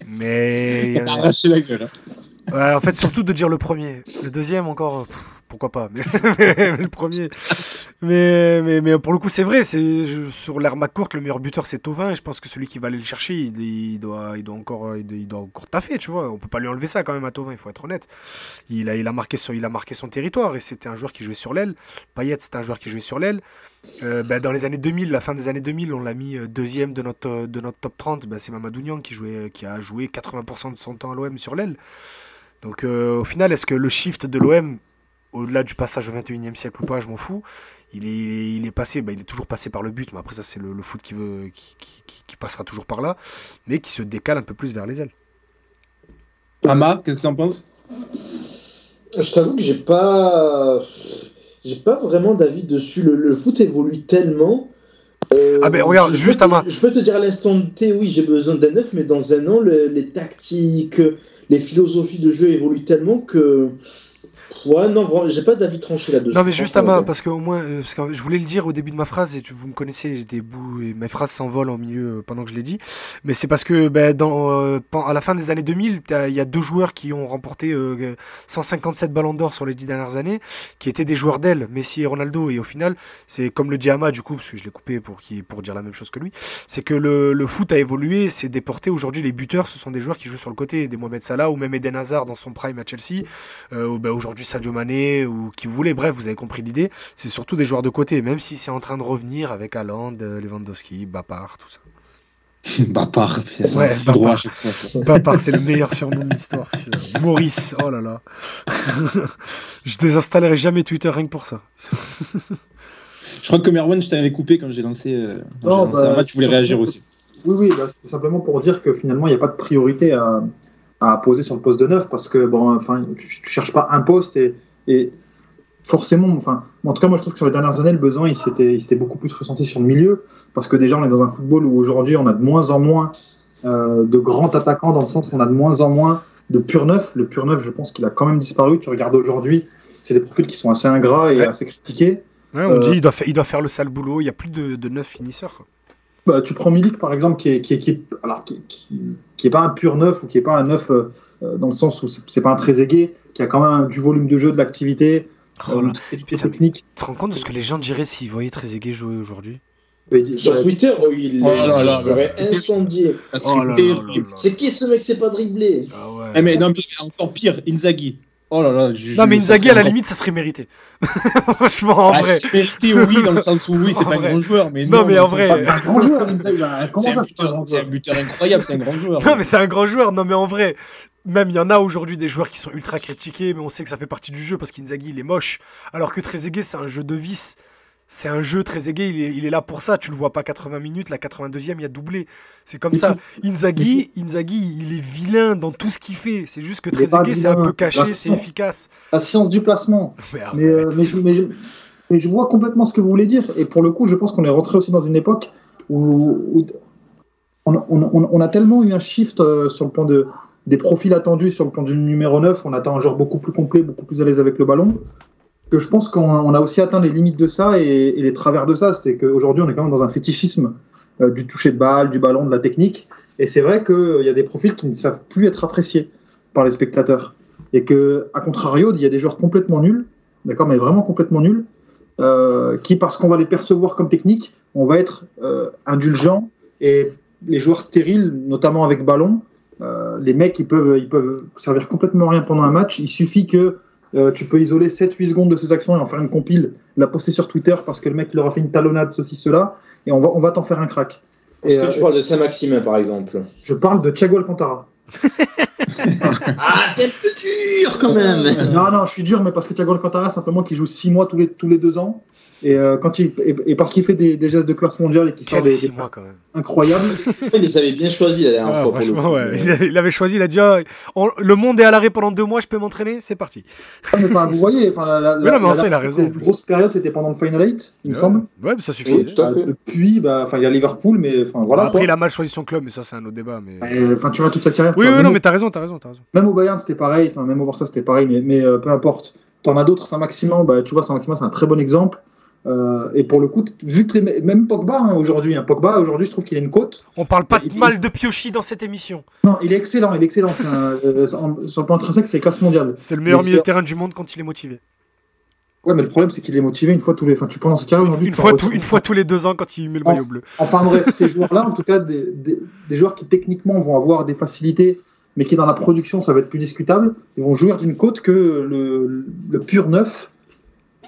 Mais. il y en a- arraché la gueule. hein. Ouais, en fait, surtout de dire le premier. Le deuxième, encore, pourquoi pas. Mais, le premier. Mais, mais, mais pour le coup, c'est vrai. C'est sur l'ère McCourt, le meilleur buteur, c'est Tovin. Et je pense que celui qui va aller le chercher, il, doit, il doit encore, il doit, encore taffer, tu vois. On peut pas lui enlever ça quand même à Tovin. Il faut être honnête. Il a, il a marqué son, il a marqué son territoire et c'était un joueur qui jouait sur l'aile. Payet, c'était un joueur qui jouait sur l'aile. Euh, ben, dans les années 2000, la fin des années 2000, on l'a mis euh, deuxième de notre, euh, de notre top 30. Ben, c'est Mamadou qui, jouait, qui a joué 80% de son temps à l'OM sur l'aile. Donc euh, au final, est-ce que le shift de l'OM, au-delà du passage au 21e siècle ou pas, je m'en fous, il est, il est passé, bah, il est toujours passé par le but, mais après ça c'est le, le foot qui, veut, qui, qui- qui- qui passera toujours par là, mais qui se décale un peu plus vers les ailes. Ama, qu'est-ce que tu en penses? Je t'avoue que j'ai pas, j'ai pas vraiment d'avis dessus. Le, le foot évolue tellement. Euh, Ah ben, regarde, juste peux à ma- Je peux te dire à l'instant T, oui, j'ai besoin d'un neuf, mais dans un an, le- les tactiques, les philosophies de jeu évoluent tellement que. Ouais, non, j'ai pas d'avis tranché là-dessus. Non mais juste ouais. parce qu'au moins, euh, parce que je voulais le dire au début de ma phrase et tu, vous me connaissez, j'ai des bouts et mes phrases s'envolent en milieu euh, pendant que je l'ai dit. Mais c'est parce que ben, dans, euh, à la fin des années 2000, t'as- il y a deux joueurs qui ont remporté euh, 157 ballons d'or sur les dix dernières années, qui étaient des joueurs d'aile, Messi et Ronaldo. Et au final, c'est comme le dit Ama du coup, parce que je l'ai coupé pour, qu'il- pour dire la même chose que lui, c'est que le, le foot a évolué, c'est déporté. Aujourd'hui, les buteurs, ce sont des joueurs qui jouent sur le côté, des Mohamed Salah ou même Eden Hazard dans son prime à Chelsea. Ben, Aujourd'hui, du Sadio Mané ou qui vous voulez. Bref, vous avez compris l'idée. C'est surtout des joueurs de côté, même si c'est en train de revenir avec Haaland, euh, Lewandowski, Bapar, tout ça. Bapar, c'est ça, Ouais, tout droit à Bapar. c'est le meilleur surnom de l'histoire. putain. Maurice, oh là là. je désinstallerai jamais Twitter rien que pour ça. Je crois que Merwan, je t'avais coupé quand j'ai lancé, euh, quand Non, lancé bah, un match, tu voulais réagir aussi. Oui, oui, bah, c'est simplement pour dire que finalement, il n'y a pas de priorité à, à poser sur le poste de neuf parce que bon, enfin, tu, tu cherches pas un poste et, et forcément, enfin, en tout cas, moi je trouve que sur les dernières années, le besoin il s'était il s'était beaucoup plus ressenti sur le milieu parce que déjà, on est dans un football où aujourd'hui, on a de moins en moins euh, de grands attaquants dans le sens où on a de moins en moins de pur neuf. Le pur neuf, je pense qu'il a quand même disparu. Tu regardes aujourd'hui, c'est des profils qui sont assez ingrats et Ouais. assez critiqués. Ouais, on Euh, dit il doit, faire, il doit faire le sale boulot. Il n'y a plus de, de neuf finisseurs. quoi. Bah, tu prends Milik par exemple, qui est, qui est, qui est- alors, qui, qui, qui est pas un pur neuf ou qui est pas un neuf euh, dans le sens où c'est pas un très aigué, qui a quand même du volume de jeu, de l'activité, Oh euh, mais- technique. Tu te rends compte de ce que les gens diraient s'ils voyaient Trezeguet jouer aujourd'hui? Sur Twitter, oh, il Oh c'était- incendié. C'est Oh. C'est qui ce mec C'est pas dribblé? Ah ouais. Eh, mais non, mais encore pire, Inzaghi. Oh là là. je- Non, mais Inzaghi, à la limite, ça serait mérité. Franchement, en Ah, vrai. c'est mérité, oui, dans le sens où oui, c'est pas un grand joueur, mais Non, mais en vrai, c'est un grand joueur, Inzaghi, là. Comment C'est ça, un, c'est un buteur- c'est un joueur buteur incroyable, c'est un grand joueur. Non, mais c'est un grand joueur. Non, mais en vrai, même il y en a aujourd'hui des joueurs qui sont ultra critiqués, mais on sait que ça fait partie du jeu parce qu'Inzaghi, il est moche. Alors que Trezeguet, c'est un jeu de vis. C'est un jeu, il est, il est là pour ça. Tu le vois pas 80 minutes, la 82e, il y a doublé. C'est comme ça. Inzaghi, Inzaghi, il est vilain dans tout ce qu'il fait. C'est juste que pas Trezeguet, c'est un peu caché, c'est efficace. La science du placement. Mais, euh, mais, je, mais, je, mais je vois complètement ce que vous voulez dire. Et pour le coup, je pense qu'on est rentré aussi dans une époque où, où on, on- on- on a tellement eu un shift euh, sur le plan de, des profils attendus, sur le plan du numéro 9. On attend un joueur beaucoup plus complet, beaucoup plus à l'aise avec le ballon. Que je pense qu'on on a aussi atteint les limites de ça et, les travers de ça. C'est qu'aujourd'hui, on est quand même dans un fétichisme euh, du toucher de balle, du ballon, de la technique. Et c'est vrai qu'il y a des profils qui ne savent plus être appréciés par les spectateurs. Et que, à contrario, il y a des joueurs complètement nuls, d'accord, mais vraiment complètement nuls, euh, qui, parce qu'on va les percevoir comme techniques, on va être euh, indulgent. Et les joueurs stériles, notamment avec ballon, les mecs, ils peuvent, ils peuvent servir complètement rien pendant un match. Il suffit que euh, tu peux isoler 7-8 secondes de ces actions et en faire une compile, la poster sur Twitter parce que le mec leur a fait une talonnade, ceci, cela, et on va, on va t'en faire un crack. Est-ce que euh, tu parles de Saint-Maximin, par exemple? Je parle de Thiago Alcantara. Ah, t'es dur quand même Non, non, je suis dur, mais parce que Thiago Alcantara, simplement, qui joue 6 mois tous les, tous les deux ans. Et, euh, quand il, et, et parce qu'il fait des, des gestes de classe mondiale et qui sort des, six des mois quand même. incroyables. Il les avait bien choisis la dernière Ah, fois. Pour le franchement, coup. ouais. Il avait- Il avait choisi, il a dit ah, on- le monde est à l'arrêt pendant deux mois, je peux m'entraîner, c'est parti. Ah, mais, vous voyez, enfin, la, la, Oui, non, mais la- soi, il a la raison. plus grosse période, c'était pendant le Final 8, il me semble. Ouais, mais ça suffit. Oui, tout à fait. Depuis, bah, enfin, il y a Liverpool, mais enfin, voilà. Après, quoi. il a mal choisi son club, mais ça, c'est un autre débat. Mais... Euh, Enfin, tu vois toute sa carrière. Oui, oui, non, au, mais t'as raison, t'as raison, t'as raison. même au Bayern, c'était pareil. Enfin, même au Barça, c'était pareil. Mais, mais euh, peu importe. T'en as d'autres. Saint-Maximin, bah, tu vois, Saint-Maximin, c'est un très bon exemple. Euh, et pour le coup, vu que les, même Pogba hein, aujourd'hui, hein, Pogba aujourd'hui, je trouve qu'il a une cote. On parle pas de mal de Piochi dans cette émission. Non, il est excellent, il est excellent. C'est un- euh, sur le plan intrinsèque, c'est classe mondiale. C'est le meilleur milieu de terrain du monde quand il est motivé. Ouais, mais le problème, c'est qu'il est motivé une fois tous les. Enfin, tu carrément aujourd'hui. Une fois, tout- une fois tous les deux ans quand il met le maillot bleu. Enfin bref, ces joueurs-là, en tout cas, des, des- des joueurs qui techniquement vont avoir des facilités, mais qui dans la production, ça va être plus discutable, ils vont jouir d'une côte que le, le pur neuf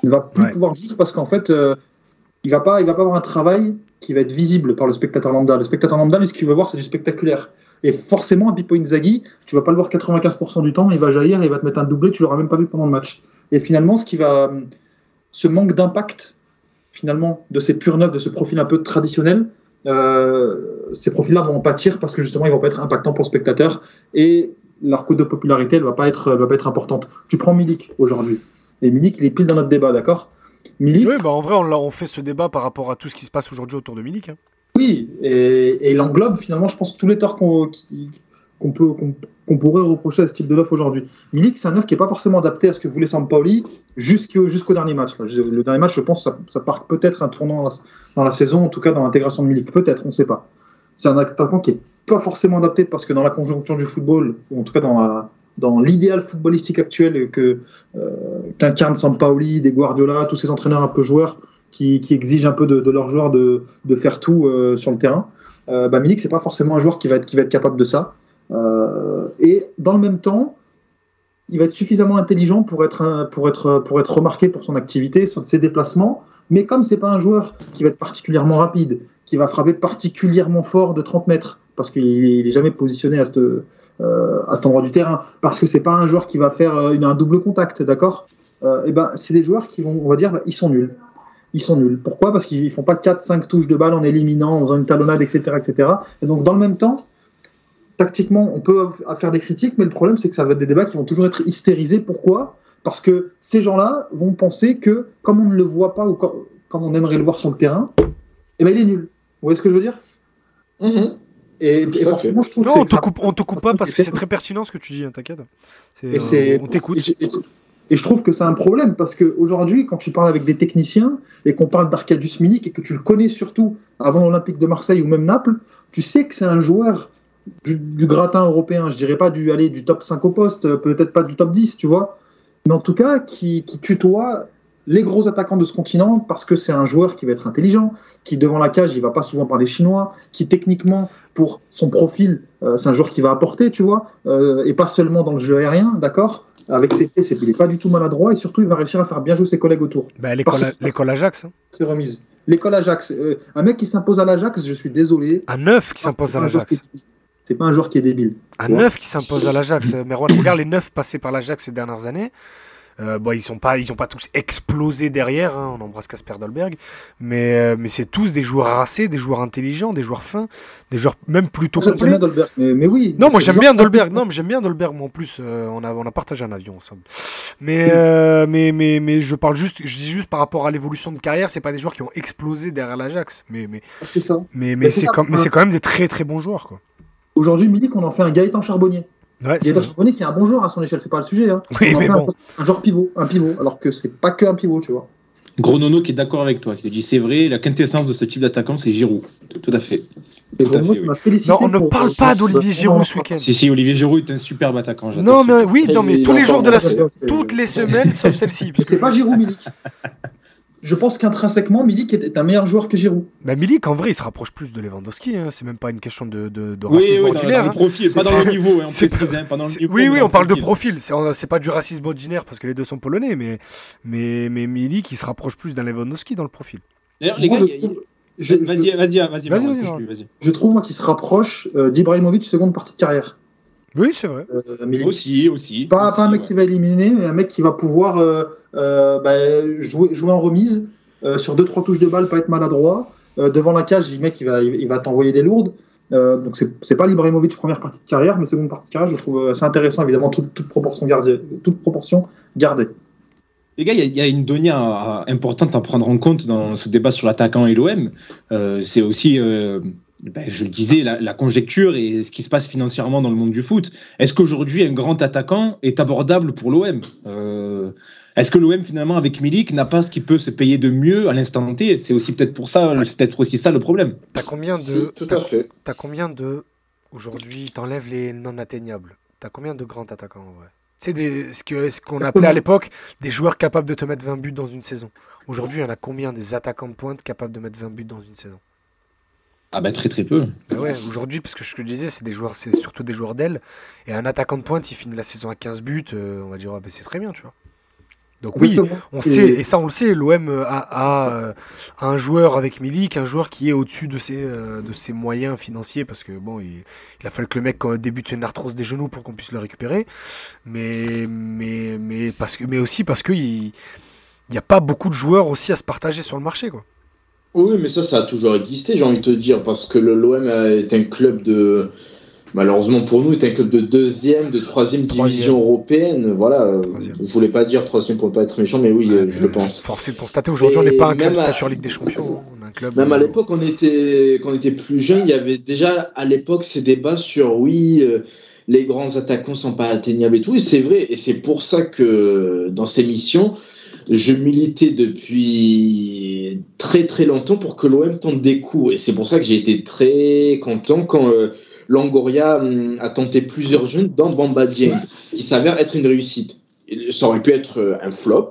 ne va plus Ouais. pouvoir jouer parce qu'en fait, euh, il va pas, il va pas avoir un travail qui va être visible par le spectateur lambda. Le spectateur lambda, lui, ce qu'il veut voir, c'est du spectaculaire. Et forcément, un Pipo Inzaghi, tu vas pas le voir 95% du temps, il va jaillir, il va te mettre un doublé, tu l'auras même pas vu pendant le match. Et finalement, ce qui va, ce manque d'impact, finalement, de ces purs neufs, de ce profil un peu traditionnel, euh, ces profils-là vont en pâtir parce que justement, ils vont pas être impactants pour le spectateur et leur coût de popularité, elle va pas être, elle va pas être importante. Tu prends Milik aujourd'hui. Et Milik, il est pile dans notre débat, d'accord? Milik, Oui, bah en vrai, on, fait ce débat par rapport à tout ce qui se passe aujourd'hui autour de Milik. hein. Oui, et, et il englobe finalement, je pense, tous les torts qu'on peut qu'on qu'on pourrait reprocher à ce type de neuf aujourd'hui. Milik, c'est un neuf qui n'est pas forcément adapté à ce que voulait Sampaoli jusqu'au jusqu'au dernier match. Le dernier match, je pense, ça, ça marque peut-être un tournant dans la, dans la saison, en tout cas dans l'intégration de Milik. Peut-être, on ne sait pas. C'est un attaquant qui n'est pas forcément adapté parce que dans la conjoncture du football, ou en tout cas dans la- dans l'idéal footballistique actuel que euh, qu'incarne Sampaoli, des Guardiola, tous ces entraîneurs un peu joueurs qui, exigent un peu de, de leurs joueurs de, faire tout euh, sur le terrain. Euh, bah, Milik, c'est pas forcément un joueur qui va être, capable de ça. Euh, et dans le même temps, il va être suffisamment intelligent pour être, pour être, pour être remarqué pour son activité, ses déplacements. Mais comme c'est pas un joueur qui va être particulièrement rapide, qui va frapper particulièrement fort de 30 mètres, parce qu'il il est jamais positionné euh, à cet endroit du terrain, parce que c'est pas un joueur qui va faire euh, un double contact, d'accord? Euh, Et ben, c'est des joueurs qui vont, on va dire, bah, ils sont nuls. Ils sont nuls. Pourquoi? Parce qu'ils font pas 4-5 touches de balle en éliminant, en faisant une talonnade, etc., etc. Et donc, dans le même temps, tactiquement, on peut faire des critiques, mais le problème, c'est que ça va être des débats qui vont toujours être hystérisés. Pourquoi? Parce que ces gens-là vont penser que, comme on ne le voit pas ou co- comme on aimerait le voir sur le terrain, eh ben, il est nul. Vous voyez ce que je veux dire? Mhm. Et, forcément, je trouve Non, que on c'est- te coupe, on te coupe pas parce que c'est très pertinent ce que tu dis, hein, t'inquiète. C'est- on t'écoute. Et je, et- et je trouve que c'est un problème parce qu'aujourd'hui, quand tu parles avec des techniciens et qu'on parle d'Arcadius Milik et que tu le connais surtout avant l'Olympique de Marseille ou même Naples, tu sais que c'est un joueur du, du gratin européen. Je dirais pas du, allez, du top 5 au poste, euh, peut-être pas du top 10, tu vois. Mais en tout cas, qui, qui tutoie les gros attaquants de ce continent parce que c'est un joueur qui va être intelligent, qui devant la cage, il va pas souvent parler chinois, qui techniquement, pour son profil, euh, c'est un joueur qui va apporter, tu vois, euh, et pas seulement dans le jeu aérien, d'accord? Avec ses pieds, il n'est pas du tout maladroit et surtout il va réussir à faire bien jouer ses collègues autour. Bah, l'école, Ajax. hein. C'est remise. L'école Ajax, euh, un mec qui s'impose à l'Ajax, je suis désolé. Un neuf qui s'impose à l'Ajax. C'est pas un joueur qui est débile. Un neuf qui s'impose à l'Ajax. Merwan, regarde les neufs passés par l'Ajax ces dernières années. Euh, bon, ils sont pas, ils ont pas tous explosé derrière. hein, on embrasse Casper Dolberg, mais euh, mais c'est tous des joueurs racés, des joueurs intelligents, des joueurs fins, des joueurs même plutôt bien complets. Dolberg, mais, mais oui. Non, moi j'aime bien Dolberg. Non, mais j'aime bien Dolberg. Moi en plus, euh, on a on a partagé un avion ensemble. Mais euh, mais mais mais je parle juste, je dis juste par rapport à l'évolution de carrière, c'est pas des joueurs qui ont explosé derrière l'Ajax. Mais mais C'est ça. mais mais Mais c'est ça, mais c'est quand même des très très bons joueurs quoi. Aujourd'hui, Milik, on en fait un Gaëtan Charbonnier. Ouais, c'est Gaëtan vrai. Charbonnier qui est un bon joueur à son échelle, c'est pas le sujet. Hein. Oui, mais bon. un, un joueur pivot, un pivot, alors que c'est pas que un pivot, tu vois. Gros Nono qui est d'accord avec toi, qui te dit c'est vrai, la quintessence de ce type d'attaquant, c'est Giroud. Tout à fait. Tout à fait, oui. Non, on ne parle pas d'Olivier Giroud ce week-end. Si, si, Olivier Giroud est un superbe attaquant. Non, mais oui, non, mais Il tous les jours de la toutes les semaines, sauf celle-ci. C'est pas Giroud Milik. Je pense qu'intrinsèquement, Milik est un meilleur joueur que Giroud. Bah, Milik, en vrai, il se rapproche plus de Lewandowski. Hein. C'est même pas une question de, de, racisme oui, ordinaire. dans hein. profil, pas C'est- dans le niveau. hein, c'est hein, pas dans le niveau, oui, oui, on le parle de profil. C'est pas du racisme ordinaire parce que les deux sont polonais, mais, mais, mais Milik, il se rapproche plus d'un Lewandowski dans le profil. D'ailleurs, les gars, je il y a- trouve- je- vas-y, vas-y, vas-y, Vas-y, je trouve moi qu'il se rapproche euh, d'Ibrahimovic seconde partie de carrière. Oui, c'est vrai. Euh, Milik. Aussi, aussi. Pas, aussi, pas un mec ouais. qui va éliminer, mais un mec qui va pouvoir euh, bah, jouer, en remise euh, sur deux trois touches de balle, pas être maladroit. Euh, devant la cage, le mec il va, il va t'envoyer des lourdes. Euh, donc c'est pas l'Ibrahimovic première partie de carrière, mais seconde partie de carrière, je trouve assez intéressant, évidemment, toute, proportion gardée. Toute proportion gardée. Les gars, il y a- une donnée importante à prendre en compte dans ce débat sur l'attaquant et l'OM. Euh, c'est aussi, euh, ben, je le disais, la, conjecture et ce qui se passe financièrement dans le monde du foot. Est-ce qu'aujourd'hui, un grand attaquant est abordable pour l'OM Euh, Est-ce que l'OM, finalement, avec Milik, n'a pas ce qui peut se payer de mieux à l'instant T? C'est aussi peut-être pour ça, c'est peut-être aussi ça le problème. T'as combien de. Si, tout t'as- à fait. T'as combien de. Aujourd'hui, t'enlèves les non atteignables. T'as combien de grands attaquants en vrai? C'est des, ce que- ce qu'on appelait à l'époque des joueurs capables de te mettre 20 buts dans une saison. Aujourd'hui, il y en a combien des attaquants de pointe capables de mettre 20 buts dans une saison? Ah ben très très peu. Ben ouais, aujourd'hui, parce que ce que je disais, c'est des joueurs, c'est surtout des joueurs d'aile. Et un attaquant de pointe, il finit la saison à 15 buts, euh, on va dire, ah ben c'est très bien, tu vois. Donc oui, on sait, et ça on le sait, l'OM a, a, euh, un joueur avec Milik, un joueur qui est au-dessus de ses, euh, de ses moyens financiers, parce que bon, il, il a fallu que le mec euh, débute une arthrose des genoux pour qu'on puisse le récupérer, mais, mais, mais, parce que, mais aussi parce qu'il n'y a pas beaucoup de joueurs aussi à se partager sur le marché. Quoi. Oui, mais ça, ça a toujours existé, j'ai envie de te dire, parce que l'OM est un club de. Malheureusement pour nous, est un club de deuxième, de troisième division européenne. Voilà. euh, Troisième. Je voulais pas dire troisième pour ne pas être méchant, mais oui, euh, je le pense. Forcé de constater, aujourd'hui on n'est pas un club à- stature Ligue des Champions, on un club... Même à euh, l'époque, on était, quand on était plus jeune, il y avait déjà à l'époque ces débats sur oui, euh, les grands attaquants sont pas atteignables et tout. Et c'est vrai, et c'est pour ça que dans ces missions, je militais depuis très très longtemps pour que l'OM tente des coups. Et c'est pour ça que j'ai été très content quand euh, Longoria hum, a tenté plusieurs jeunes dans Bamba Dieng, qui s'avère être une réussite. Ça aurait pu être euh, un flop,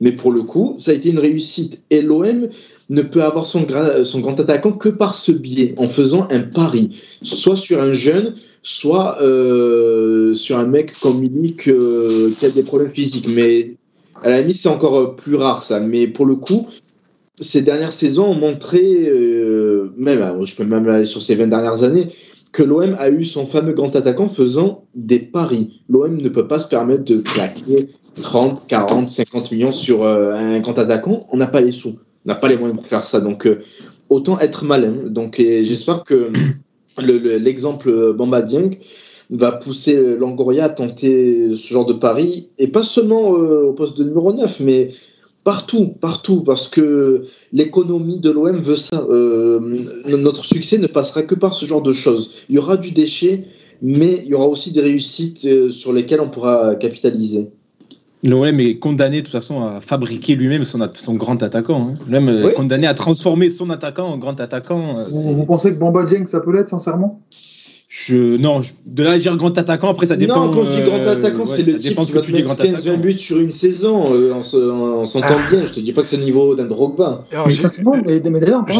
mais pour le coup, ça a été une réussite. Et l'OM ne peut avoir son, son grand attaquant que par ce biais, en faisant un pari, soit sur un jeune, soit euh, sur un mec comme Milik euh, qui a des problèmes physiques. Mais à la limite, c'est encore plus rare ça. Mais pour le coup, ces dernières saisons ont montré, même, je peux même aller sur ces 20 dernières années, que l'OM a eu son fameux grand attaquant faisant des paris. L'OM ne peut pas se permettre de claquer 30, 40, 50 millions sur euh, un grand attaquant. On n'a pas les sous, on n'a pas les moyens pour faire ça. Donc, euh, autant être malin. Donc, j'espère que le- le- l'exemple Bamba Dieng va pousser Longoria à tenter ce genre de pari, et pas seulement euh, au poste de numéro 9, mais partout, partout, parce que l'économie de l'OM veut ça. Euh, notre succès ne passera que par ce genre de choses. Il y aura du déchet, mais il y aura aussi des réussites euh, sur lesquelles on pourra capitaliser. L'OM est condamné de toute façon à fabriquer lui-même son, grand attaquant. Hein. L'OM est Oui. condamné à transformer son attaquant en grand attaquant. euh, Vous, vous pensez que Bamba Dieng, ça peut l'être, sincèrement? Je, non, je- de là à dire grand attaquant, après ça dépend. non, quand je dis grand euh, attaquant, ouais, c'est le type qui va tu dis mettre grand 15-20 attaquant. buts sur une saison, euh, on se- on s'entend Ah. bien. Je te dis pas que c'est le niveau d'un Drogba. Alors, Mais j'ai- sincèrement, mais, mais d'ailleurs, je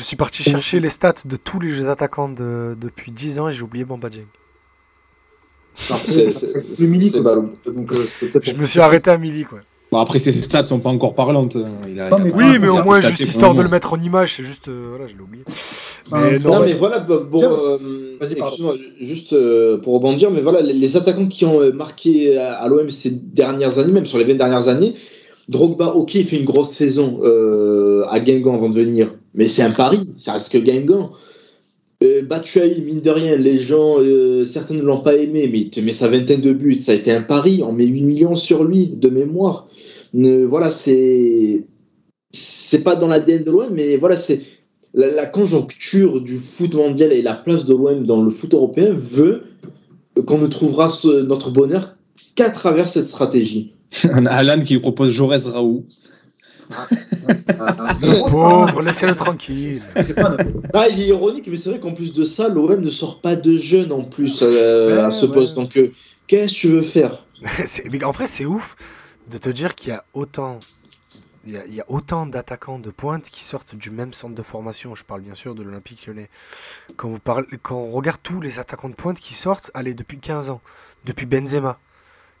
suis je parti chercher les stats de tous les attaquants de, depuis 10 ans et j'ai oublié Bamba Dieng. C'est- quoi. donc euh, Je me suis arrêté à Milik, ouais. Bon, après, ses stats sont pas encore parlantes. hein. Il a- Non, il a mais Oui, mais au moins, juste histoire de pour le mettre en image, c'est juste. euh, voilà, je l'ai oublié. Ah, Mais non, non, Non, mais- voilà, bah, bon, Tiens. euh, juste euh, pour rebondir, mais voilà, les, les attaquants qui ont euh, marqué à, à l'OM ces dernières années, même sur les 20 dernières années, Drogba, ok, il fait une grosse saison euh, à Guingamp avant de venir, mais c'est un pari, ça reste que Guingamp. Euh, Batshuayi, mine de rien, les gens, euh, certains ne l'ont pas aimé, mais il te met sa vingtaine de buts, ça a été un pari, on met 8 millions sur lui, de mémoire. Ne- voilà, c'est. C'est pas dans l'ADN de l'OM, mais voilà, c'est. La, conjoncture du foot mondial et la place de l'OM dans le foot européen veut qu'on ne trouvera ce- notre bonheur qu'à travers cette stratégie. Alan qui propose Jaurès Raoult. Ah, Pauvre, laissez-le tranquille. pas- Ah, il est ironique, mais c'est vrai qu'en plus de ça, l'OM ne sort pas de jeunes en plus euh, Ouais, à ce ouais. poste. Donc, euh, qu'est-ce que tu veux faire? C'est- mais en vrai, c'est ouf de te dire qu'il y a autant. Il y a, il y a autant d'attaquants de pointe qui sortent du même centre de formation. Je parle bien sûr de l'Olympique lyonnais. Quand, vous parlez, quand on regarde tous les attaquants de pointe qui sortent, allez, depuis 15 ans, depuis Benzema.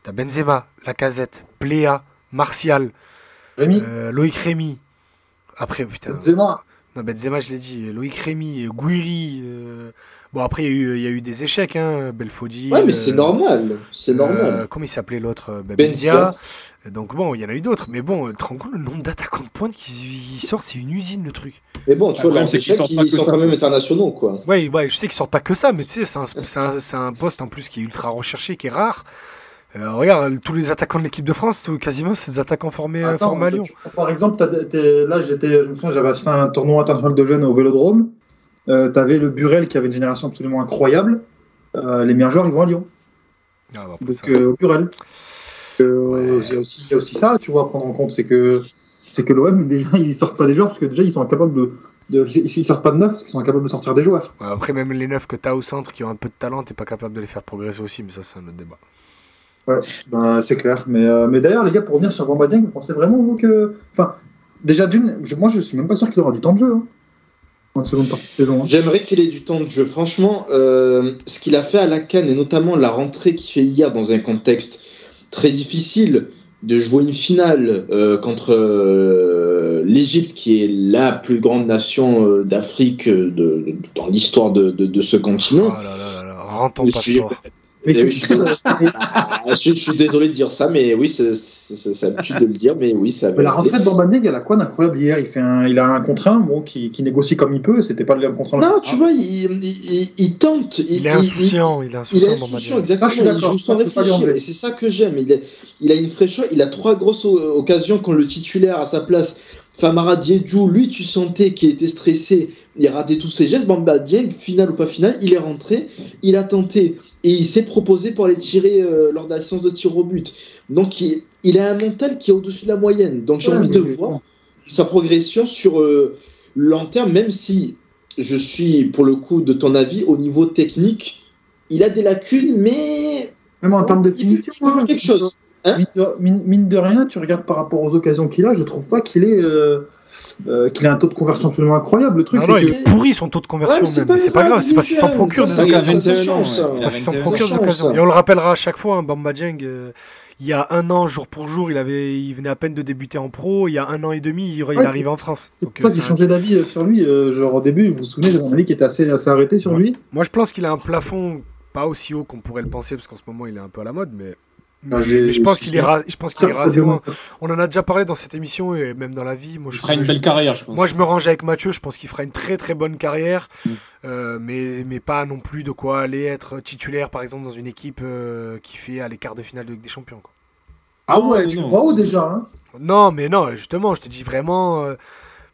T'as Benzema, Lacazette, Pléa, Martial, Rémi, euh, Loïc Rémy. Après, putain. Benzema, Non, Benzema, je l'ai dit. Loïc Rémy, Guiri. euh, Bon, après, il y, a eu- il y a eu des échecs. Hein. Belfodil. Ouais, mais c'est euh, normal. C'est euh, normal. comment il s'appelait l'autre bah, Benzia. Donc bon, il y en a eu d'autres. Mais bon, compte le nombre d'attaquants de pointe qui sortent, c'est une usine le truc. Mais bon, tu vois, c'est qu'ils échecs, sortent sont ça. quand même internationaux, quoi. Ouais, ouais, je sais qu'ils sortent pas que ça, mais tu sais, c'est un, c'est un- c'est un poste en plus qui est ultra recherché, qui est rare. Euh, regarde, tous les attaquants de l'équipe de France, tout- quasiment, c'est des attaquants formés, euh, Attends, formés à Lyon. tu- par exemple, là, j'étais, je me souviens, j'avais assisté à un tournoi international de jeunes au Vélodrome. Euh, T'avais le Burel qui avait une génération absolument incroyable. Euh, les meilleurs joueurs, ils vont à Lyon. Ah, bah, Donc, euh, au Burel. Euh, Ouais. Il y, a aussi- ça, tu vois, à prendre en compte, c'est que c'est que l'OM, déjà, ils sortent pas des joueurs parce que déjà, ils sont incapables de. de ils, ils sortent pas de neuf parce qu'ils sont incapables de sortir des joueurs. Ouais, après, même les neufs que tu as au centre qui ont un peu de talent, t'es pas capable de les faire progresser aussi, mais ça, c'est un autre débat. Ben, c'est clair. Mais, euh, mais d'ailleurs, les gars, pour revenir sur Bamba Dieng, vous pensez vraiment, vous, que. Enfin, déjà, d'une, je- moi, je suis même pas sûr qu'il aura du temps de jeu. Hein, en seconde partie de saison. hein. J'aimerais qu'il ait du temps de jeu. Franchement, euh, ce qu'il a fait à la Cannes, et notamment la rentrée qu'il fait hier dans un contexte très difficile, de jouer une finale euh, contre euh, l'Égypte, qui est la plus grande nation euh, d'Afrique de, de- dans l'histoire de, de- de ce continent. Oh là là là là, rends ton passeport. Mais Eh oui, je- je, suis désolé. Ah, je- suis désolé de dire ça, mais oui, c'est l'habitude de le dire, mais oui, c'est Mais la rentrée de Bamba Dieng, elle a quoi d'incroyable hier il, fait un, il a un contre un, bon, qui, qui négocie comme il peut. C'était pas le contre un. Non, tu vois, il, il- il- il tente. Il est insouciant, il est Il insouciant, est Bamba insouciant, Dieng. exactement. Ah, je suis il d'accord, joue sans ça, réfléchir. Et c'est ça que j'aime. Il, est- il a une fraîcheur. Il a trois grosses occasions quand le titulaire à sa place, Famara Diédhiou, lui, tu sentais qu'il était stressé. Il a raté tous ses gestes. Bamba Dieng, final ou pas final, il est rentré. Il a tenté. Et il s'est proposé pour aller tirer euh, lors de la séance de tir au but. Donc, il, il a un mental qui est au-dessus de la moyenne. Donc, j'ai Ouais, envie de voir sa progression sur euh, long terme, même si je suis, pour le coup, de ton avis, au niveau technique, il a des lacunes, mais Même en termes de il peut- finition. il peut faire hein, quelque chose. Hein mine, de, mine- mine de rien, tu regardes par rapport aux occasions qu'il a, je trouve pas qu'il ait, euh, euh, qu'il ait un taux de conversion absolument incroyable. Le truc, Non, non, c'est il est pourri son taux de conversion Ouais, mais c'est même. pas Mais c'est pas grave, c'est parce qu'il s'en procure des il a occasions. 21 ça ans, change, ouais. ça. C'est a parce qu'il s'en 21 procure des occasions. Et on le rappellera à chaque fois, hein, Bamba Dieng, euh, il y a un an, jour pour jour, il, avait, il venait à peine de débuter en pro. Il y a un an et demi, il, il Ouais, arrivait en France. Donc, euh, que j'ai un- changé d'avis euh, sur lui. euh, genre au début, vous vous souvenez de mon avis qui était assez, assez arrêté sur Ouais. lui. Moi, je pense qu'il a un plafond pas aussi haut qu'on pourrait le penser, parce qu'en ce moment, il est un peu à la mode, mais. Ah, mais- j'ai- mais je pense qu'il est, ra- je pense qu'il Ça, est ça rasé demande- loin. On en a déjà parlé dans cette émission et même dans la vie. Moi, Il je, fera une je- belle carrière, je pense. Moi, je me range avec Mathieu. Je pense qu'il fera une très très bonne carrière, Mm. euh, mais, mais pas non plus de quoi aller être titulaire, par exemple, dans une équipe euh, qui fait à l'écart de finale de Ligue des Champions. quoi. Ah ouais, non, tu vois haut déjà. Hein? Non, mais non, justement, je te dis vraiment. euh,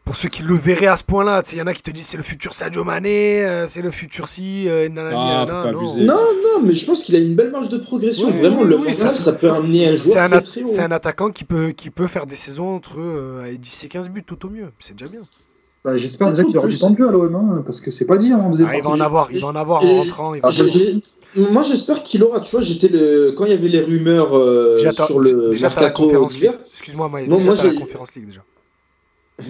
pour ceux qui le verraient à ce point-là, il y en a qui te disent c'est le futur Sadio Mané, euh, c'est le futur si, euh, Ah, nanana, non. Non, non, mais je pense qu'il a une belle marge de progression. Oui, Vraiment, oui, le oui, ça, ça, peut amener un C'est joueur un, très, at- très haut. c'est un attaquant qui peut, qui peut faire des saisons entre euh, 10 et 15 buts, tout au mieux. C'est déjà bien. Bah, J'espère déjà qu'il aura du temps de jeu à l'OM, hein, parce que c'est pas dit hein, Ah, il va en avoir, il va en avoir en rentrant. il va Ah, Moi, j'espère qu'il aura. Tu vois, j'étais le quand il y avait les rumeurs euh, sur le déjà, mercato d'hiver. Excuse-moi, Maïs, Non, déjà, moi, la conférence League déjà.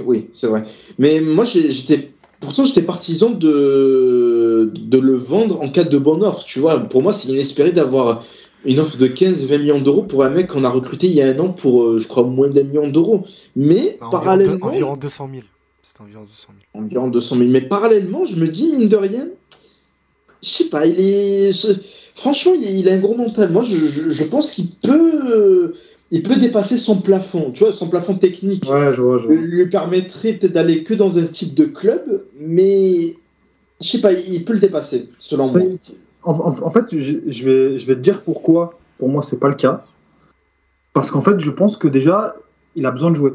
Oui, c'est vrai. Mais moi, j'étais. Pourtant, j'étais partisan de... de le vendre en cas de bonne offre. Tu vois, pour moi, c'est inespéré d'avoir une offre de 15-20 millions d'euros pour un mec qu'on a recruté il y a un an pour, euh, je crois, moins d'un million d'euros. Mais Environ, parallèlement. deux- environ 200 000. C'est environ 200 000. environ 200 000. Mais parallèlement, je me dis, mine de rien, je sais pas, il est. Franchement, il, il a un gros mental. Moi, je, je- je pense qu'il peut. Il peut dépasser son plafond, tu vois, son plafond technique. Ouais, je vois, je vois. Lui permettrait peut-être d'aller que dans un type de club, mais je sais pas, il peut le dépasser, selon moi. En, en- en fait, je, je vais, je vais te dire pourquoi. Pour moi, c'est pas le cas. Parce qu'en fait, je pense que déjà, il a besoin de jouer.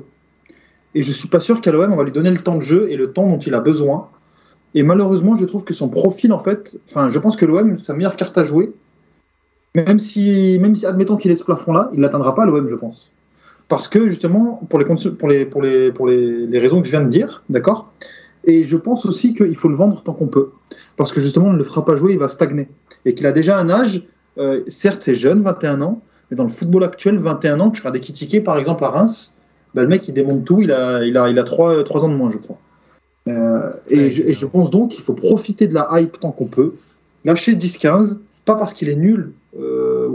Et je suis pas sûr qu'à l'OM, on va lui donner le temps de jeu et le temps dont il a besoin. Et malheureusement, je trouve que son profil, en fait, enfin, je pense que l'OM, sa meilleure carte à jouer, même si, même si admettons qu'il ait ce plafond-là, il l'atteindra pas l'OM, je pense. Parce que justement, pour les, pour les, pour les, pour les, les raisons que je viens de dire, d'accord? Et je pense aussi qu'il faut le vendre tant qu'on peut. Parce que justement, on ne le fera pas jouer, il va stagner. Et qu'il a déjà un âge, euh, certes, c'est jeune, 21 ans, mais dans le football actuel, 21 ans, tu feras des tickets par exemple, à Reims, bah, le mec, il démonte tout, il a, il a, il a 3, ans de moins, je crois. Euh, et, je, et je pense donc qu'il faut profiter de la hype tant qu'on peut, lâcher 10-15, pas parce qu'il est nul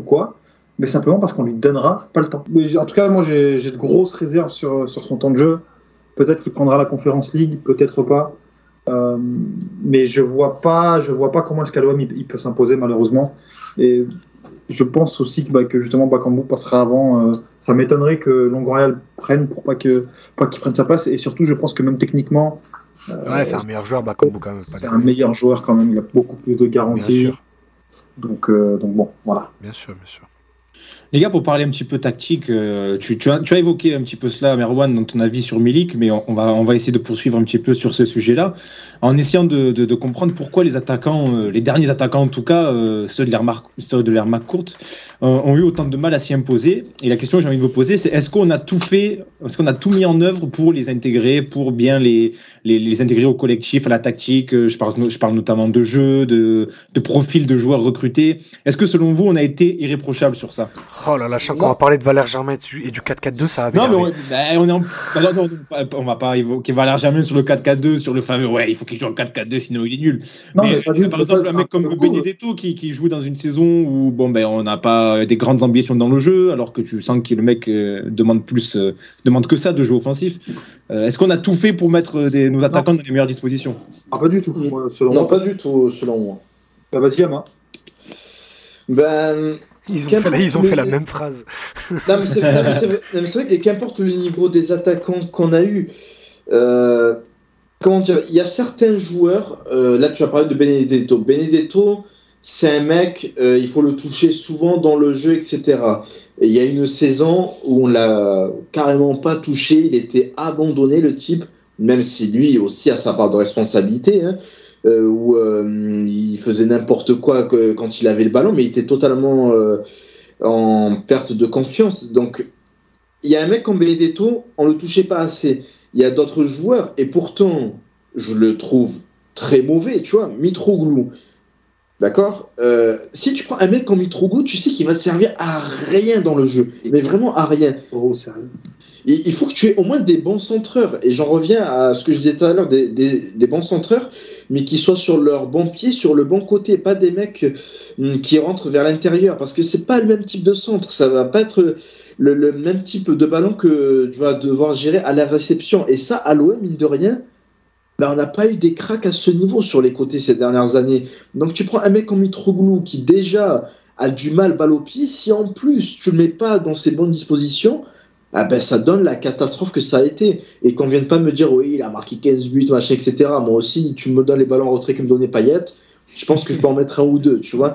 quoi, mais simplement parce qu'on lui donnera pas le temps. Mais en tout cas, moi, j'ai de grosses réserves sur, sur son temps de jeu. Peut-être qu'il prendra la Conférence League, peut-être pas. Euh, mais je vois pas, je vois pas comment est-ce qu'à l'OM il, il peut s'imposer malheureusement. Et je pense aussi que, bah, que justement Bakambu passera avant. euh, ça m'étonnerait que Longoria le prenne pour pas que pas qu'il prenne sa place. Et surtout, je pense que même techniquement, euh, Ouais, c'est un meilleur joueur, Bakambu quand même. c'est un meilleur joueur quand même. Il a beaucoup plus de garanties. Donc, euh, donc bon, voilà. bien sûr, bien sûr. Les gars, pour parler un petit peu tactique, euh, tu, tu as, tu as évoqué un petit peu cela, Merwan, dans ton avis sur Milik, mais on, va, on va essayer de poursuivre un petit peu sur ce sujet-là, en essayant de, de- de comprendre pourquoi les attaquants, euh, les derniers attaquants en tout cas, euh, ceux de l'ère Mar- ceux de l'ère McCourt, euh, ont eu autant de mal à s'y imposer. Et la question que j'ai envie de vous poser, c'est est-ce qu'on a tout fait, est-ce qu'on a tout mis en œuvre pour les intégrer, pour bien les, les, les intégrer au collectif, à la tactique je parle, je parle notamment de jeu, de, de profil de joueurs recrutés. Est-ce que selon vous, on a été irréprochable sur ça? Oh là là, je sens qu'on va parler de Valère Germain et du- et du 4-4-2, ça va Non, mais on, ben, on est en- ben non, on va pas évoquer Valère Germain sur le 4-4-2, sur le fameux ouais, il faut qu'il joue en 4-4-2 sinon il est nul. Non, mais, par exemple, un mec comme Benedetto qui, qui joue dans une saison où bon, ben, on n'a pas des grandes ambitions dans le jeu, alors que tu sens que le mec euh, demande plus, euh, demande que ça de jeu offensif. Euh, Est-ce qu'on a tout fait pour mettre des- nos attaquants dans les meilleures dispositions? Ah, pas du tout. Moi, selon Non, moi. pas du tout, selon moi. Bah, vas-y, Ama. Ben, Ils ont, fait la, ils ont fait la le- même phrase. Non, mais c'est vrai, que qu'importe le niveau des attaquants qu'on a eu, euh, comment dire, il y a certains joueurs, euh, là tu as parlé de Benedetto. Benedetto, c'est un mec, euh, il faut le toucher souvent dans le jeu, etc. Et il y a une saison où on l'a carrément pas touché, il était abandonné le type, même si lui aussi a sa part de responsabilité, hein, où euh, il faisait n'importe quoi quand il avait le ballon, mais il était totalement euh, en perte de confiance. Donc, il y a un mec comme Benedetto, on le touchait pas assez. Il y a d'autres joueurs, et pourtant, je le trouve très mauvais, tu vois. Mitroglou, D'accord? Euh, Si tu prends un mec comme Mitroglou, tu sais qu'il va te servir à rien dans le jeu. Mais vraiment à rien. Oh, sérieux. Il il faut que tu aies au moins des bons centreurs. Et j'en reviens à ce que je disais tout à l'heure, des, des- des bons centreurs, mais qui soient sur leur bon pied, sur le bon côté, pas des mecs hum, qui rentrent vers l'intérieur. Parce que c'est pas le même type de centre. Ça va pas être le, le même type de ballon que tu vas devoir gérer à la réception. Et ça, à l'OM, mine de rien, ben, on n'a pas eu des cracks à ce niveau sur les côtés ces dernières années. Donc tu prends un mec comme Mitroglou qui déjà a du mal balle au pied, si en plus tu le mets pas dans ses bonnes dispositions, ah ben ça donne la catastrophe que ça a été. Et qu'on vienne pas me dire oui il a marqué 15 buts, machin, etc. Moi aussi, tu me donnes les ballons en retrait que me donnait Payet, je pense que je peux en mettre un ou deux, tu vois.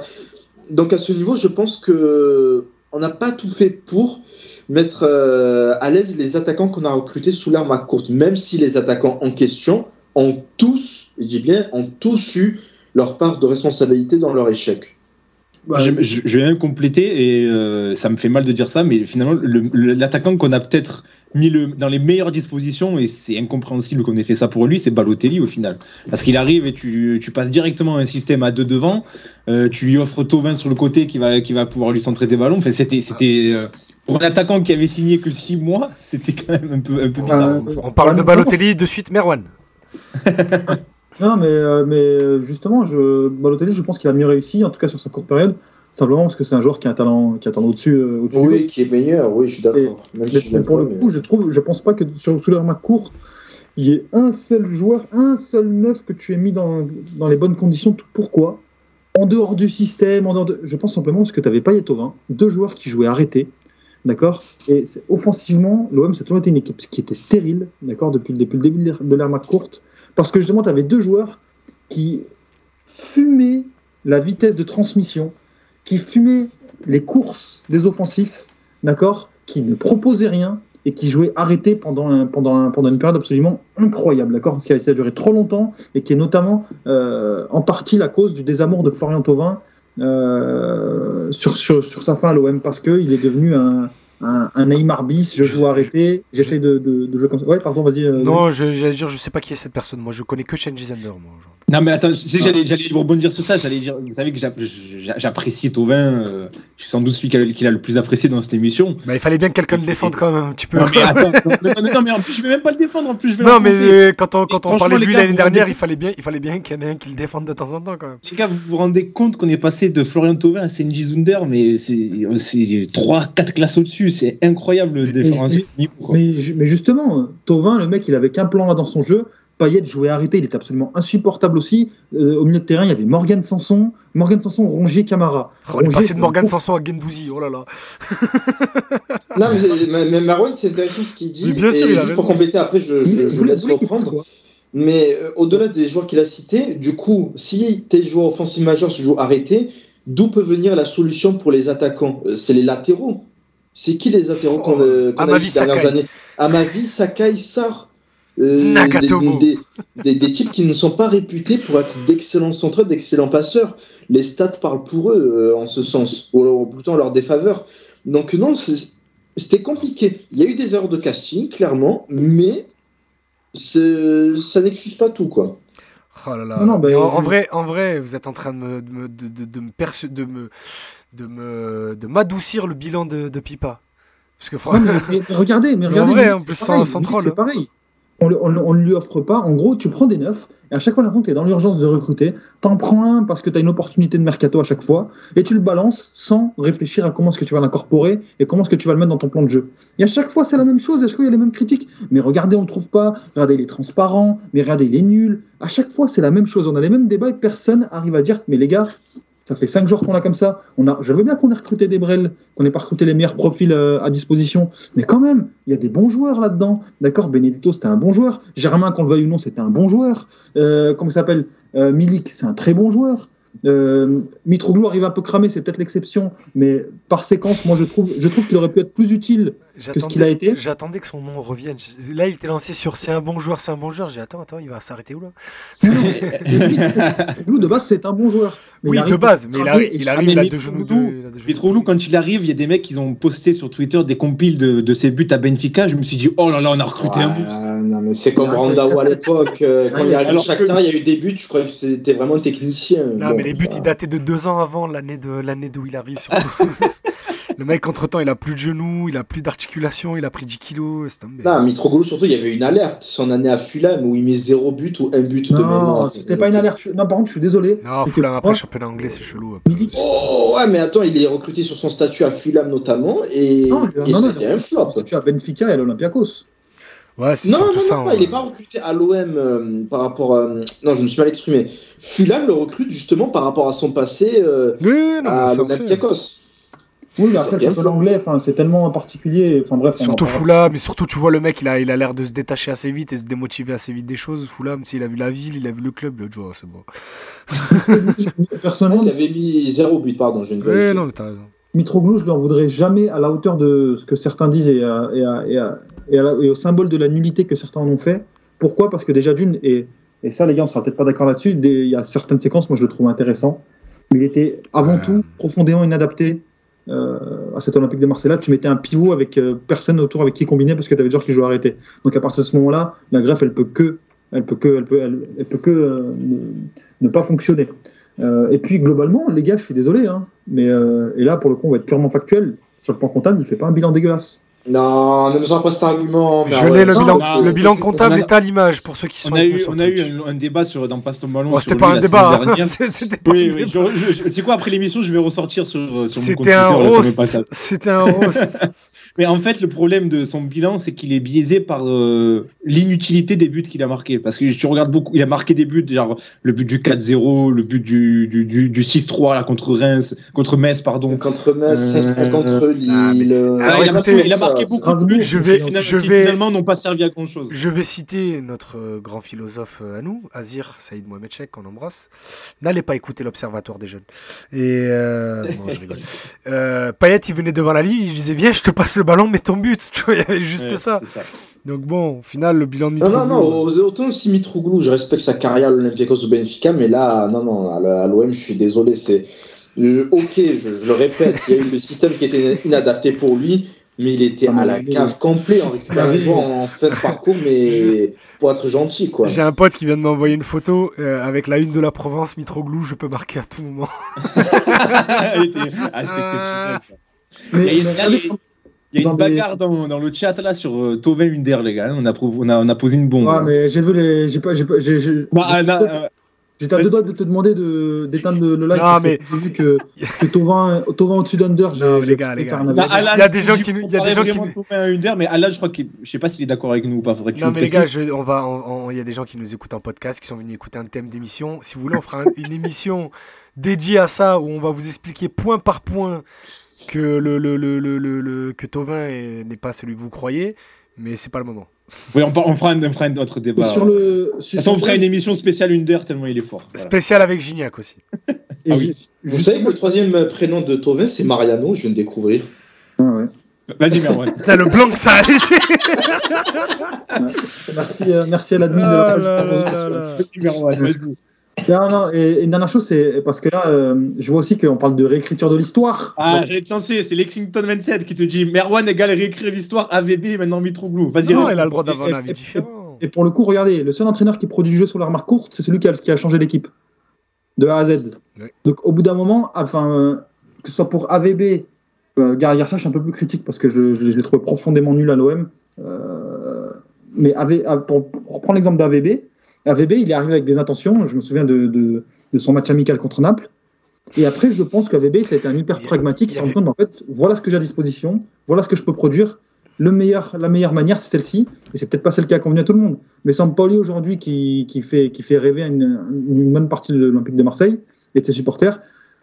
Donc à ce niveau, je pense que on n'a pas tout fait pour mettre euh, à l'aise les attaquants qu'on a recrutés sous l'arme à courte, même si les attaquants en question ont tous, je dis bien, ont tous eu leur part de responsabilité dans leur échec. Bah, je, je- je vais même compléter, et euh, ça me fait mal de dire ça, mais finalement, le- le- l'attaquant qu'on a peut-être mis le, dans les meilleures dispositions, et c'est incompréhensible qu'on ait fait ça pour lui, c'est Balotelli au final. Parce qu'il arrive et tu, tu passes directement à un système à deux devant, euh, tu lui offres Tovin sur le côté qui va, qui va pouvoir lui centrer des ballons. Enfin, c'était, c'était euh, pour un attaquant qui avait signé que six mois, c'était quand même un peu, un peu bizarre. On parle de Balotelli de suite, Merwan. Non, mais, euh, mais euh, justement, je, Balotelli, je pense qu'il a mieux réussi, en tout cas sur sa courte période, simplement parce que c'est un joueur qui a un talent, qui a un talent au-dessus. euh, lot. Oui, qui est meilleur, oui, je suis d'accord. Même si pour le mais- coup, je trouve, je pense pas que sur sous leur courte, il y ait un seul joueur, un seul neuf que tu aies mis dans, dans les bonnes conditions. Pourquoi? En dehors du système, en dehors de... je pense simplement parce que tu avais pas Tovin, deux joueurs qui jouaient arrêtés, d'accord? Et offensivement, l'OM, ça a toujours été une équipe qui était stérile, d'accord, depuis, le- début de l'ère- courte, parce que justement, tu avais deux joueurs qui fumaient la vitesse de transmission, qui fumaient les courses des offensifs, d'accord, qui ne proposaient rien et qui jouaient arrêté pendant, un- pendant, un- pendant une période absolument incroyable, d'accord, ce qui a, duré trop longtemps et qui est notamment euh, en partie la cause du désamour de Florian Thauvin sur, sur, sur sa fin à l'OM parce qu'il est devenu un, un, un Neymar bis, je joue arrêté, j'essaie de, de, de jouer comme ça. Ouais, pardon, vas-y. euh, Non, j'allais dire, je sais pas qui est cette personne. Moi, je connais que moi. genre. Non, mais attends, sais, j'allais, j'allais rebondir sur ça. J'allais dire, vous savez que j'a- j'a- j'apprécie Tovin. euh, je suis sans doute celui qu'il a, le plus apprécié dans cette émission. Bah, il fallait bien que quelqu'un le défende quand même un petit peu. Non, mais attends, non, non, non, non, mais en plus, je vais même pas le défendre. En plus, je vais Non, mais euh, quand on, quand on parlait de lui l'année rendez dernière, il fallait bien, il fallait bien qu'il y en ait un qui le défende de temps en temps quand même. Les gars, vous vous rendez compte qu'on est passé de Florian Thauvin à Senji Zunder, mais c'est, c'est 3-4 classes au-dessus. C'est incroyable le différentiel. quoi. Mais, mais justement, Tovin, le mec, il avait qu'un plan A dans son jeu. Payet jouait arrêté, il était absolument insupportable aussi. Euh, au milieu de terrain, il y avait Morgan Sanson, Morgan Sanson, Rongier, Camara. On est passé de Morgan Sanson à Gendouzi, oh là là. Non, mais, mais- mais Marwan, c'est intéressant ce qu'il dit. Mais bien sûr, et il a juste pour compléter, après, je, Vous je, voulez- je vous laisse reprendre. Mais euh, au-delà des joueurs qu'il a cités, du coup, si tes joueurs offensifs majeurs se jouent arrêtés, d'où peut venir la solution pour les attaquants? Euh, C'est les latéraux. C'est qui les qu'on euh, qu'on a Amavi vu ces dernières Sakai. années À ma vie, Sakai, Sar. Euh, Nagatomo. Des, des, des- des types qui ne sont pas réputés pour être d'excellents centreurs, d'excellents passeurs. Les stats parlent pour eux euh, en ce sens, ou alors plutôt en leur défaveur. Donc non, c'était compliqué. Il y a eu des erreurs de casting, clairement, mais ça n'excuse pas tout, quoi. Oh là là. Non, non, bah, Mais en, vrai, en vrai, vous êtes en train de me, de me, de, de- de me persu- de me, de me, de m'adoucir le bilan de, de Pipa. Parce que franchement, mais, mais regardez, mais en regardez. vrai, en c'est plus, sans- pareil, sans Milik, troll, C'est hein. pareil. On, le- on le- on ne lui offre pas. En gros, tu prends des neufs, et à chaque fois, tu es dans l'urgence de recruter. T'en prends un parce que tu as une opportunité de mercato à chaque fois, et tu le balances sans réfléchir à comment est-ce que tu vas l'incorporer et comment est-ce que tu vas le mettre dans ton plan de jeu. Et à chaque fois, c'est la même chose, à chaque fois, il y a les mêmes critiques. Mais regardez, on ne le trouve pas. Regardez, il est transparent. Mais regardez, il est nul. À chaque fois, c'est la même chose. On a les mêmes débats et personne arrive à dire Mais les gars, ça fait cinq jours qu'on a comme ça. On a, je veux bien qu'on ait recruté des brels, qu'on ait pas recruté les meilleurs profils euh, à disposition. Mais quand même, il y a des bons joueurs là-dedans. D'accord, Benedetto, c'était un bon joueur. Germain, qu'on le veuille ou non, c'était un bon joueur. Euh, comment il s'appelle? Euh, Milik, c'est un très bon joueur. Euh, Mitroglou arrive un peu cramé, c'est peut-être l'exception, mais par séquence, moi je trouve, je trouve qu'il aurait pu être plus utile que ce qu'il a été. J'attendais que son nom revienne. Là, il était lancé sur c'est un bon joueur, c'est un bon joueur. J'ai dit, attends, attends, il va s'arrêter où là? Mitroglou, de base, c'est un bon joueur. Mais oui, de base, mais il arrive, il arrive ah, deux genoux. Mitroglou, quand il arrive, il y a des mecs qui ont posté sur Twitter des compiles de, de ses buts à Benfica. Je me suis dit, oh là là, on a recruté ouais, un monstre. Non, mais c'est comme Brandao à l'époque. Euh, quand il arrive Shakhtar, il y a eu des buts, je croyais que c'était vraiment technicien. Non, bon, mais les buts, ils dataient de deux ans avant l'année de l'année d'où il arrive. Surtout. Le mec, entre-temps, il a plus de genoux, il a plus d'articulation, il a pris 10 kilos. Non, Mitroglou, surtout, il y avait une alerte. Son année à Fulham où il met 0 but ou un but non, de mémoire. Non, c'était pas une alerte. Non, par contre, je suis désolé. Non, Fulham, après, championnat anglais, c'est chelou. Oh, ouais, mais attends, il est recruté sur son statut à Fulham notamment. Et, non, c'était un flop. Tu as Benfica et à l'Olympiakos. Ouais, non, non, ça, non, non, il n'est pas recruté à l'OM euh, par rapport à... Non, je me suis mal exprimé. Fulham le recrute justement par rapport à son passé euh, oui, non, à l'Olympiakos. Oui, mais après, le championnat anglais, c'est tellement particulier. Enfin, bref, surtout Fulham, mais surtout, tu vois, le mec, il a, il a l'air de se détacher assez vite et se démotiver assez vite des choses. Fulham, s'il a vu la ville, il a vu le club, l'autre jour, c'est bon. Personnellement, il avait mis zéro but, pardon, je ne Oui, non, mais t'as raison. Mitroglou, je ne voudrais jamais à la hauteur de ce que certains disent et, à, et, à, et, à, et, la, et, au symbole de la nullité que certains en ont fait. Pourquoi? Parce que déjà, d'une, et, et ça, les gars, on sera peut-être pas d'accord là-dessus, il y a certaines séquences, moi, je le trouve intéressant. Mais il était avant ouais. tout profondément inadapté à cet Olympique de Marseille-là, tu mettais un pivot avec euh, personne autour avec qui combiner parce que tu avais des joueurs qui jouaient arrêté. Donc à partir de ce moment-là, la greffe, elle peut que, elle peut que, elle peut, elle, elle peut que euh, ne, ne, pas fonctionner. et puis globalement, les gars, je suis désolé, hein, mais et là pour le coup, on va être purement factuel. Sur le plan comptable, il fait pas un bilan dégueulasse. Non, ne me sors pas cet argument. Je l'ai, le bilan, non, le bilan comptable est à l'image pour ceux qui sont. On a eu, on a eu un, un, débat sur, dans Passe ton ballon. Oh, c'était pas un débat. C'était pas oui, oui, Tu sais quoi, après l'émission, je vais ressortir sur, sur mon compte C'était un roast. C'était un roast. Mais en fait, le problème de son bilan, c'est qu'il est biaisé par euh, l'inutilité des buts qu'il a marqués. Parce que tu regardes beaucoup, il a marqué des buts, genre le but du 4-0, le but du, du, du, du 6-3 là, contre Reims, contre Metz, pardon. Contre Metz, euh, contre Lille. Ah, alors, il, a marqué, il, a marqué, beaucoup de buts je vais, qui, je vais, finalement n'ont pas servi à grand chose. Je vais citer notre grand philosophe à nous, Azir Saïd Mohamed Cheikh, qu'on embrasse. N'allez pas écouter l'Observatoire des jeunes. Et euh, bon, je rigole. Euh, Payet, il venait devant la ligne, il disait Viens, je te passe le ballon, mets ton but. Tu vois, il y avait juste ouais, ça. ça. Donc bon, au final, le bilan de Mitroglou... Non, non, non, autant si Mitroglou, je respecte sa carrière à l'Olympiakos ou Benfica, mais là, non, non, à l'OM, je suis désolé, c'est... Ok, je, je, le répète, il y a eu le système qui était inadapté pour lui, mais il était à la cave complet en récupération en fin de parcours, mais Juste... pour être gentil, quoi. J'ai un pote qui vient de m'envoyer une photo euh, avec la une de la Provence, Mitroglou, je peux marquer à tout moment. ah, exceptionnel, ça. Mais, il, y a, il y a une bagarre dans, dans, le chat là sur euh, Tovin Under, les gars. On a, on, a, on a posé une bombe. Ah, mais j'ai vu les. J'ai pas. J'ai pas. Bah, euh, J'étais à deux doigts de te demander d'éteindre le, le live. Non, mais... J'ai vu que, que Tovin, Tovin au-dessus d'Under. Les gars, les gars. Il y a des gens qui nous. Il y a des gens qui nous. Under, mais Alan, je crois que. Je sais pas s'il est d'accord avec nous ou pas. Faudrait non, mais les gars, je, on va. Il y a des gens qui nous écoutent en podcast, qui sont venus écouter un thème d'émission. Si vous voulez, on fera une émission dédiée à ça où on va vous expliquer point par point que le, le, le, le, le que Tovin n'est pas celui que vous croyez, mais c'est pas le moment. Oui, on, on, fera, un, on fera un autre débat. Sur le, sur on fera une émission spéciale Under tellement il est fort. Voilà. Spéciale avec Gignac aussi. ah oui. Vous savez que le troisième prénom de Tovin, c'est Mariano, je viens de découvrir. Ah ouais. Vas-y, Merwan. C'est le blanc que ça a laissé. merci, euh, merci à l'admin de la page. Vas-y, Merwan, vas-y. Non, non, et une dernière chose, c'est parce que là, euh, je vois aussi qu'on parle de réécriture de l'histoire. Ah, donc... j'allais te lancer, c'est Lexington 27 qui te dit Merwan égale réécrire l'histoire, AVB, maintenant Mitroglou. Vas-y, Non, il a le droit d'avoir un avis différent. Et, et, pour le coup, regardez, le seul entraîneur qui produit du jeu sur la remarque courte, c'est celui qui a, qui a, changé l'équipe, de A à Z. Oui. Donc, au bout d'un moment, enfin, euh, que ce soit pour AVB, euh, Gary Garcia, je suis un peu plus critique parce que je, je, je l'ai trouvé profondément nul à l'OM. Euh, mais AV, pour, pour reprendre l'exemple d'AVB, AVB, il est arrivé avec des intentions. Je me souviens de, de, de son match amical contre Naples. Et après, je pense qu'AVB, ça a été un hyper pragmatique. Il s'est rendu compte, en fait, voilà ce que j'ai à disposition, voilà ce que je peux produire. Le meilleur, la meilleure manière, c'est celle-ci. Et c'est peut-être pas celle qui a convenu à tout le monde. Mais Sampaoli, aujourd'hui, qui, qui, fait, qui fait rêver une, une bonne partie de l'Olympique de Marseille et de ses supporters,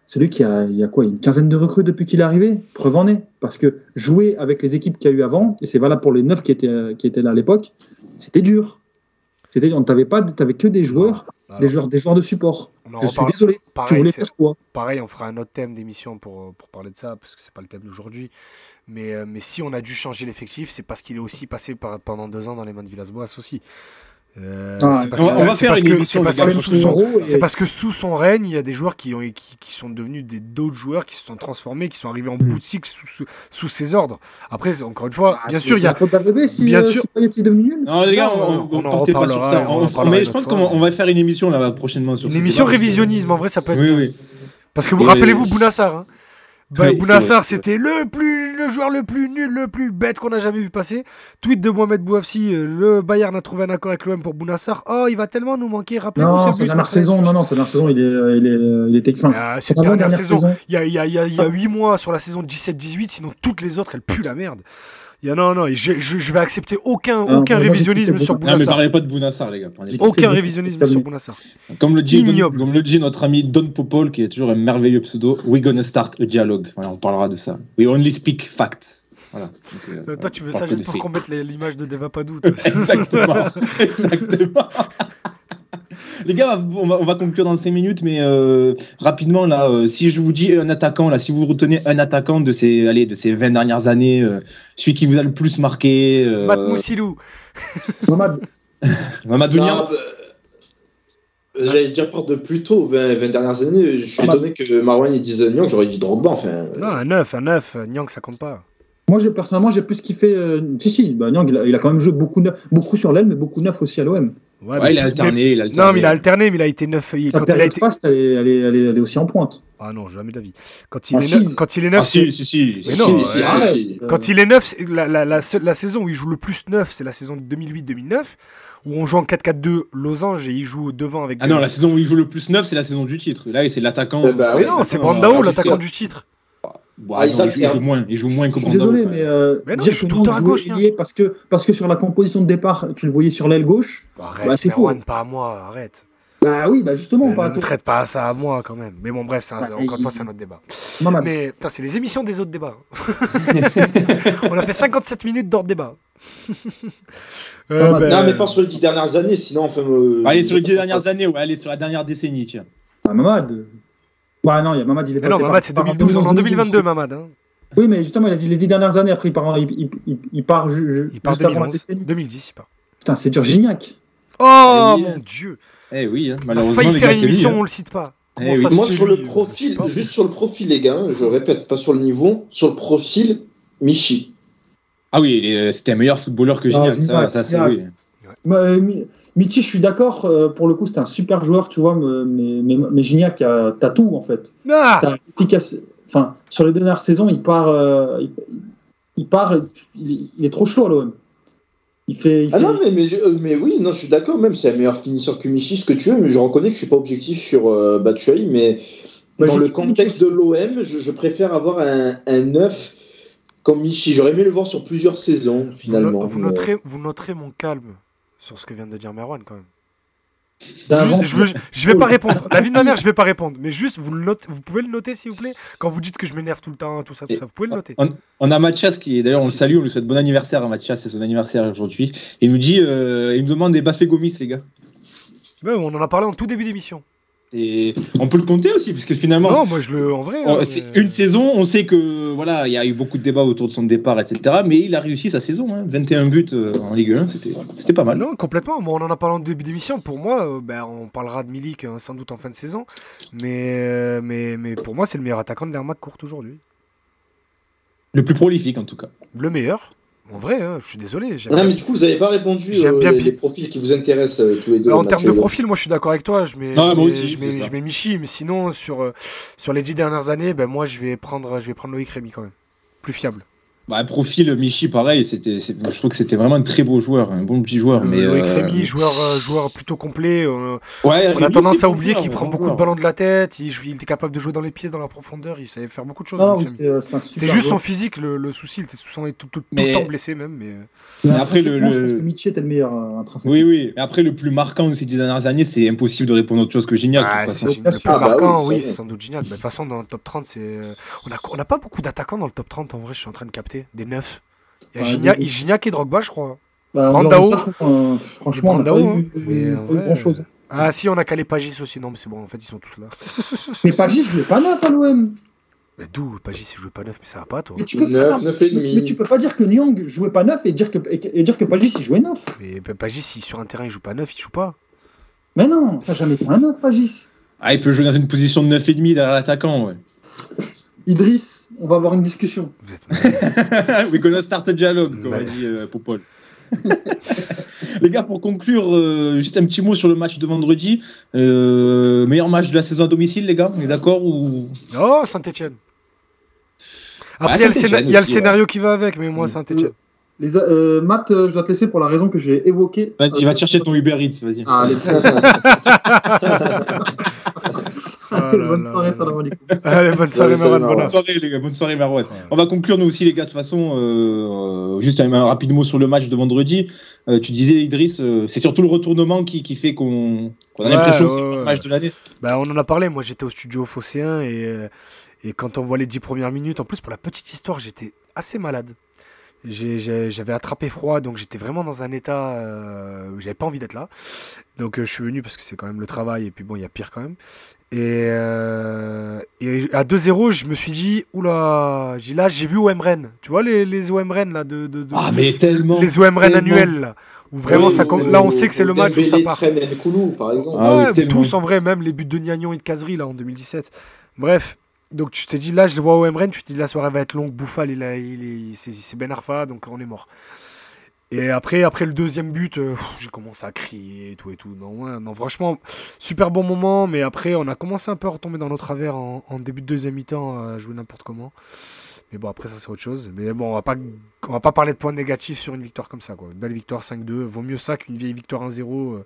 c'est lui qui a, il y a quoi, une quinzaine de recrues depuis qu'il est arrivé? Preuve en est. Parce que jouer avec les équipes qu'il y a eu avant, et c'est valable pour les neuf qui étaient, qui étaient là à l'époque, c'était dur. C'est-à-dire, on t'avait pas, t'avais que des joueurs Alors, des, joueurs, des joueurs de support. Je suis désolé. Tu Pareil, voulais c'est- faire quoi? pareil, on fera un autre thème d'émission pour, euh, pour parler de ça, parce que c'est pas le thème d'aujourd'hui. Mais, euh, mais si on a dû changer l'effectif, c'est parce qu'il est aussi passé par- pendant deux ans dans les mains de Villas-Boas aussi. Euh, Ah, c'est parce que- parce sous son- Euro et- C'est parce que sous son règne, il y a des joueurs qui, ont, qui, qui sont devenus des d'autres joueurs, qui se sont transformés, qui sont arrivés en Mm. bout de cycle sous, sous, sous ses ordres. Après, encore une fois, Ah, bien sûr, il y a. si, Bien euh, sûr. Non, les gars, on, on on, en pas sur ça. on mais je pense qu'on va- faire une émission là prochainement sur Une émission révisionnisme, en vrai, ça peut être. Oui, oui. Parce que vous rappelez-vous Bounassar. Hein Bounassar, c'était le plus, le joueur le plus nul, le plus bête qu'on a jamais vu passer. Tweet de Mohamed Bouafsi, euh, le Bayern a trouvé un accord avec l'OM pour Bounassar. Oh, il va tellement nous manquer. Rappelez-vous Non, ce but dernière saison, non, non, sa dernière saison, il est, euh, il est, euh, il était. Enfin, Ah, cette dernière, dernière saison, il y a, il y a, il y a, il y a 8 mois sur la saison 17-18, sinon toutes les autres, elles puent la merde. Il y a, non, non, je, je, je vais accepter aucun, Ah, aucun révisionnisme sur Non, mais Bounassar. parlez pas de Bounassar, les gars. Aucun révisionnisme sur Bounassar. Comme le, dit, Ignoble. comme le dit notre ami Don Popol, qui est toujours un merveilleux pseudo, we're gonna start a dialogue. Voilà, on parlera de ça. We only speak facts. Voilà. Donc, euh, Euh, toi, tu veux ça juste pour qu'on mette l'image de Deva Padou. faits. Exactement. Exactement. Les gars, on va, on va conclure dans 5 minutes, mais euh, rapidement, là, euh, si je vous dis un attaquant, là, si vous retenez un attaquant de ces, allez, de ces 20 dernières années, euh, celui qui vous a le plus marqué, euh, Matt Moussilou. Mamad, Mamadou Non, Niang bah, J'allais dire par de plus tôt, 20, 20 dernières années. Je suis étonné que Marwan il dise Nyang, j'aurais dit Drogba. Enfin, Non, un 9, un 9. Nyang, ça compte pas. Moi, personnellement, j'ai plus kiffé. euh, si, si, bah, Nyang, il, a, il a quand même joué beaucoup, neuf- beaucoup sur l'aile, mais beaucoup neuf aussi à l'OM. Ouais, Ouais, il a alterné, il a mais- alterné. Non, mais il a alterné, mais il a été 9. Il, quand il a été... fast, elle est, elle, est, elle, est, elle est aussi en pointe. Ah non, jamais de la vie. Quand il, Ah, est, si. neuf, quand il est 9, Ah, si, si, si. Mais si, non, si, si, euh, si. Euh, Quand il est 9, c'est la, la, la, la saison où il joue le plus 9, c'est la saison 2008-2009, où on joue en 4-4-2 losange et il joue devant avec. Ah non, la saison où il joue le plus neuf, c'est la saison du titre. Là, c'est l'attaquant. Eh bah oui, non, c'est Brandao, euh, l'attaquant du titre. Bon, Ah, non, Isaac il, joue, il joue Herb. moins, il joue moins que Je suis désolé, mais, euh, Mais non, dire que tout le temps Nyang à gauche, ailier parce que, parce que sur la composition de départ, tu le voyais sur l'aile gauche. Arrête, Bah, c'est faux. pas à moi, arrête. Bah oui, bah justement, Ne pas à me toi. traite pas ça à moi quand même. Mais bon, bref, Bah, encore une fois, il- c'est un autre débat. Mamad. Mais putain, c'est les émissions des autres débats. On a fait 57 minutes d'ordre débat. Euh, Pas mal. ben, Non, mais pas sur les 10 dernières années, sinon, enfin. euh, Allez, sur les dix ça dernières sera- années, ouais, allez, sur la dernière décennie, tiens. Ah, Mamad. Ouais, non, il y a Mamad, il est pas non, il Mamad, c'est pas- 2012. On est en 2012. 2022, Mamad. hein. Oui, mais justement, il a dit les dix dernières années, après il part, il, il, il, il part ju- ju- Il part juste avant la 2011. décennie. 2010, il part. Putain, c'est dur, Gignac. Oh Eh oui. mon dieu. Eh oui, hein, On a malheureusement. failli faire une émission, hein. on le cite pas. Eh Comment oui. ça, Moi, sur lui le profil, pas. juste sur le profil, les gars, hein, je répète, pas sur le niveau, sur le profil, Michi. Ah oui, il est- c'était un meilleur footballeur que Ah, Gignac, ça, ça c'est oui. Bah, Mi- Michi, je suis d'accord, euh, pour le coup, c'était un super joueur, tu vois, mais, mais, Gignac, a- t'as tout, en fait. Ah T'as efficace. Enfin, sur les dernières saisons, il part, euh, il, il part, il, il est trop chaud à l'OM. Il fait, il Ah fait- non, mais, euh, mais oui, non, je suis d'accord, même c'est un meilleur finisseur que Michi, ce que tu veux, mais je reconnais que je suis pas objectif sur euh, Batshuayi, mais Bah, dans le contexte de l'OM, je, je préfère avoir un, un 9 comme Michi. J'aurais aimé le voir sur plusieurs saisons, vous, finalement. no- vous mais- noterez, vous noterez mon calme sur ce que vient de dire Merwan quand même. Juste, inventé- je, veux- je vais pas répondre. La vie de ma mère, je vais pas répondre. Mais juste, vous, le note, vous pouvez le noter s'il vous plaît? Quand vous dites que je m'énerve tout le temps, tout ça, tout ça, vous pouvez le noter. On, on a Mathias qui d'ailleurs on le salue, on lui souhaite bon anniversaire à Mathias, c'est son anniversaire aujourd'hui. Il nous dit, euh, il nous demande des Bafé Gomis les gars. Ouais, on en a parlé en tout début d'émission. Et on peut le compter aussi parce que finalement, Non, moi je le. En vrai. on- hein, mais- une saison, on sait que voilà, il y a eu beaucoup de débats autour de son départ, etc. Mais il a réussi sa saison, hein. 21 buts euh, en Ligue 1, c'était pas mal. Non, complètement. Moi, on en a parlé en début d'émission. Pour moi, euh, ben, on parlera de Milik euh, sans doute en fin de saison. Mais, euh, mais, mais pour moi, c'est le meilleur attaquant de l'Ermac courte aujourd'hui. Le plus prolifique en tout cas. Le meilleur. En vrai, hein, je suis désolé. Non, bien- mais du coup, vous n'avez pas répondu J'aime euh, bien les, profils qui vous intéressent euh, tous les deux. en termes de profil, moi je suis d'accord avec toi. Je mets, Ah, je moi mets- aussi, je mets, je mets Michi, mais sinon sur, euh, sur les dix dernières années, ben, moi je vais prendre, je vais prendre Loïc Rémy quand même. Plus fiable. Bah, profil Michi, pareil, c'était, c'est- je trouve que c'était vraiment un très beau joueur, un bon petit joueur. Euh, mais euh, Rémy, joueur, euh, joueur plutôt complet. euh, ouais, on a tendance à oublier joueur, qu'il prend bon beaucoup joueur. de ballons de la tête. Il, était capable de jouer dans les pieds, dans la profondeur. Il savait faire beaucoup de choses. C'est juste son physique le, le souci. Il était souvent tout, tout, tout Mais- le temps blessé même. Mais... Mais après, le- Je le- pense que Michi était le meilleur euh. Oui, oui. Mais après, le plus marquant de ces dix dernières années, c'est impossible de répondre autre chose que Gignac. Ah. Le plus Ah, bah marquant, oui, c'est sans doute Gignac. Mais De toute façon, dans le top 30, c'est. euh, On n'a on n'a pas beaucoup d'attaquants dans le top 30 en vrai, je suis en train de capter. Des 9. Il y a Ouais, Gignac, et Drogba, je crois. Bah, ça, franchement, on n'a pas eu, hein. Vrai, grand chose. Ah si, on a calé Pagis aussi. Non, mais c'est bon, en fait, ils sont tous là. Mais Pagis jouait pas neuf à l'OM. Mais d'où Pagis, il jouait pas neuf, mais ça va pas, toi. Mais tu peux, Neuf, attends, neuf et tu peux- demi. mais tu peux pas dire que Nyang jouait pas neuf et dire que, et, et dire que Pagis il jouait neuf. Mais Pagis, si sur un terrain, il joue pas neuf, il joue pas. Mais non, ça jamais été un neuf, Pagis. Ah, il peut jouer dans une position de 9,5 derrière l'attaquant. Ouais. Idriss, on va avoir une discussion. Vous êtes... We gonna start a dialogue, comme a dit euh, Popol. Les gars, pour conclure, euh, juste un petit mot sur le match de vendredi. Euh, meilleur match de la saison à domicile, les gars On est d'accord ou... Oh, Saint-Etienne. Après, il y a le, y a ouais. scénario qui va avec, mais moi, Saint-Etienne. Les, euh, Matt, euh, je dois te laisser pour la raison que j'ai évoquée. Vas-y, Euh, va te chercher ton Uber Eats, vas-y. Ah, allez, Ah là bonne là soirée, salam alaikum. Allez, bonne soirée, voilà. Bonne soirée, les gars. Bonne soirée, Marouane. On va conclure, nous aussi, les gars. De toute façon, euh, juste un, un rapide mot sur le match de vendredi. Euh, tu disais, Idriss, euh, c'est surtout le retournement qui, qui fait qu'on a Ouais, l'impression que c'est le ouais. match de l'année. Bah, on en a parlé, moi j'étais au studio Phocéen et, euh, et quand on voit les 10 premières minutes, en plus pour la petite histoire, j'étais assez malade. J'avais attrapé froid, donc j'étais vraiment dans un état euh, où j'avais pas envie d'être là. Donc euh, je suis venu parce que c'est quand même le travail et puis bon, il y a pire quand même. Et, euh, et à 2-0, je me suis dit, oula, j'ai- là j'ai vu OM Rennes. Tu vois les, les OM Rennes là de, de- de- Ah, mais tellement. les OM Rennes annuels là, où vraiment Oui, ça, là on sait que c'est le match où ça part. Par exemple. Ah Ouais, tellement. tous en vrai, même les buts de Niagnon et de Casery là en 2017. Bref, donc tu t'es dit là, je le vois au MRN, tu t'es dit la soirée va être longue, Bouffal, il, il est, c'est, Ben Arfa, donc on est mort. Et après, après le deuxième but, euh, j'ai commencé à crier et tout et tout. Non, ouais, non, franchement, super bon moment, mais après, on a commencé un peu à retomber dans nos travers en, en début de deuxième mi-temps, à jouer n'importe comment. Mais bon, après, ça, c'est autre chose. Mais bon, on va pas, on va pas parler de points négatifs sur une victoire comme ça, quoi. Une belle victoire 5-2. Vaut mieux ça qu'une vieille victoire 1-0, euh,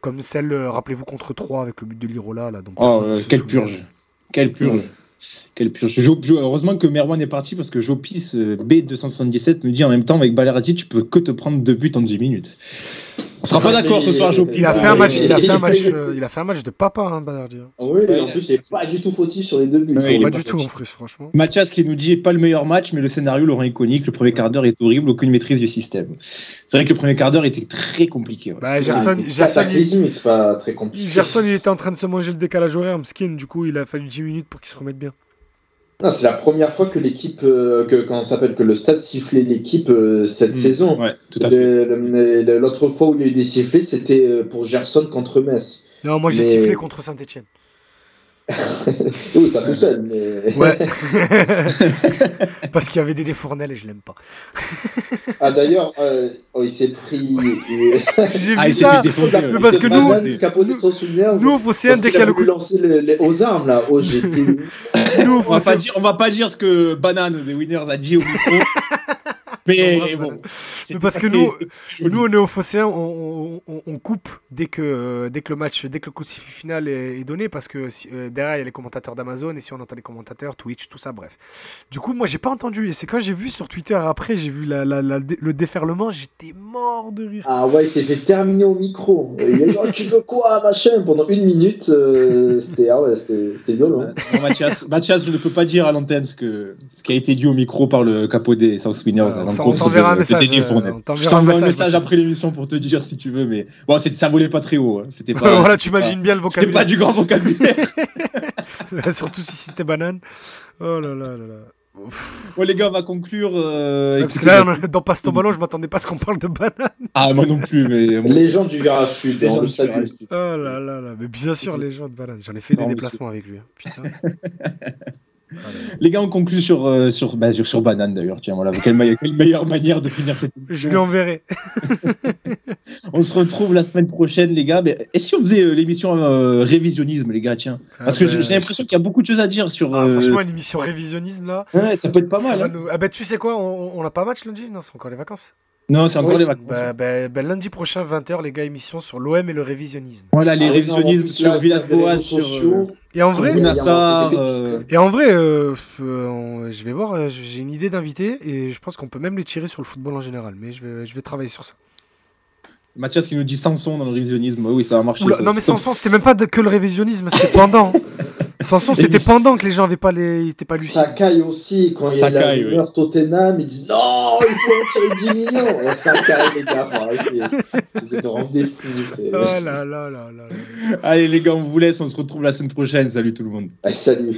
comme celle, euh, rappelez-vous, contre 3 avec le but de Lirola, là. Donc, Oh, euh, quelle purge. Quelle purge. Quelle heureusement que Merwan est parti parce que Jopis euh, B277 nous dit en même temps avec Balerati, tu peux que te prendre deux buts en 10 minutes. On sera pas d'accord ce soir, il- Jopis. Il a fait un il- match, il a fait un il- match, euh, il a fait un match de papa, hein, Banerjee. Ah Oui, Ouais, en plus, il n'est pas du tout fautif sur les deux buts. Ouais, il est Pas du tout, en plus, franchement. Mathias qui nous dit pas le meilleur match, mais le scénario le rend iconique. Le premier quart d'heure est horrible, aucune maîtrise du système. C'est vrai que le premier quart d'heure était très compliqué. ouais. Bah, Gerson, C'est Gerson, il, c'est pas très compliqué. Gerson, il était en train de se manger le décalage horaire, Mskin, du coup, il a fallu 10 minutes pour qu'il se remette bien. Non, c'est la première fois que l'équipe, euh, que quand on s'appelle que le stade sifflait l'équipe euh, cette Mm. saison. Ouais, tout à fait. Le- le- le- L'autre fois où il y a eu des sifflets, c'était euh, pour Gerson contre Metz. Non, moi j'ai Mais- sifflé contre Saint-Etienne. Oui, t'as tout seul, mais. Ouais. Parce qu'il y avait des défournelles et je l'aime pas. Ah d'ailleurs, euh, oh, il s'est pris. J'ai Ah, vu ça. Mais parce que nous- souvenir. Nous, au Phocéen, dès qu'il y a le coup. lancer le- les- aux armes là. Oh, j'étais. Nous, On va, pas dire, on va pas dire ce que Banane des Winners a dit au micro. Mais bon. Mais parce que nous. Nous, on est on, on- on coupe dès que, euh, dès que le match, dès que le coup de sifflet final est, est donné, parce que si- euh, derrière, il y a les commentateurs d'Amazon, et si on entend les commentateurs, Twitch, tout ça, bref. Du coup, moi, j'ai pas entendu, et c'est quand j'ai vu sur Twitter après, j'ai vu la, la- la- le déferlement, j'étais mort de rire. Ah ouais, il s'est fait terminer au micro. Il a dit oh, tu veux quoi machin? Pendant une minute. euh, c'était ah ouais, c'était c'était violent. Bon, Mathias, Mathias, je ne peux pas dire à l'antenne ce, que, ce qui a été dit au micro par le capot des South Winners. On t'enverra un message, euh, on Je t'enverra un un message, Mathias. après l'émission pour te dire si tu veux, mais bon, c'est- ça volait pas très haut. hein. C'était pas. voilà, tu imagines bien le pas- C'était pas vocabulaire. du grand vocabulaire. Surtout si c'était banane. Oh là là là là. bon, les gars, on va conclure. euh, Ouais, parce écoutez, que là, dans Passe ton ballon, je m'attendais pas à ce qu'on parle de banane. Ah, moi non plus, mais. Les gens du virage sud, les gens le du. Oh là là là. Mais bien sûr, les gens de banane. J'en ai fait des Non, déplacements avec lui. hein. Putain. Les gars, on conclut sur, euh, sur, bah, sur, sur Banane d'ailleurs. Tiens, voilà. Quelle, me- quelle meilleure manière de finir cette Je émission. lui enverrai. On se retrouve la semaine prochaine, les gars. Mais, et si on faisait euh, l'émission euh, révisionnisme, les gars, tiens? Parce que Ah j'ai j'ai l'impression qu'il y a beaucoup de choses à dire sur. Ah, euh, franchement, une émission révisionnisme là. ouais, ça peut être pas mal. hein. nous- Ah bah tu sais quoi, on, on a pas match lundi? Non, c'est encore les vacances. Non, c'est encore Oui. les vacances. Bah, bah, bah, lundi prochain, 20h, les gars, émission sur l'OM et le révisionnisme. Voilà, les Ah non, révisionnismes sur Villas-Boas, sur. Et en vrai, euh, et en vrai euh, euh, on- je vais voir, j'ai une idée d'invité et je pense qu'on peut même les tirer sur le football en général. Mais je vais, je vais travailler sur ça. Mathias qui nous dit Samson dans le révisionnisme. Oui, ça a marché. Oula, ça. non mais Samson, c'était même pas de- que le révisionnisme, c'était pendant. Sanson, c'était pendant que les gens n'avaient pas les, étaient pas lucides. Sakai aussi, quand il y a la rumeur Tottenham, ils disent non, il faut en tirer 10 millions. Et Sakai, les gars, faut arrêter. Vous êtes vraiment des fous. c'est- Oh là là là là là. Allez les gars, on vous laisse, on se retrouve la semaine prochaine. Salut tout le monde. Allez, salut.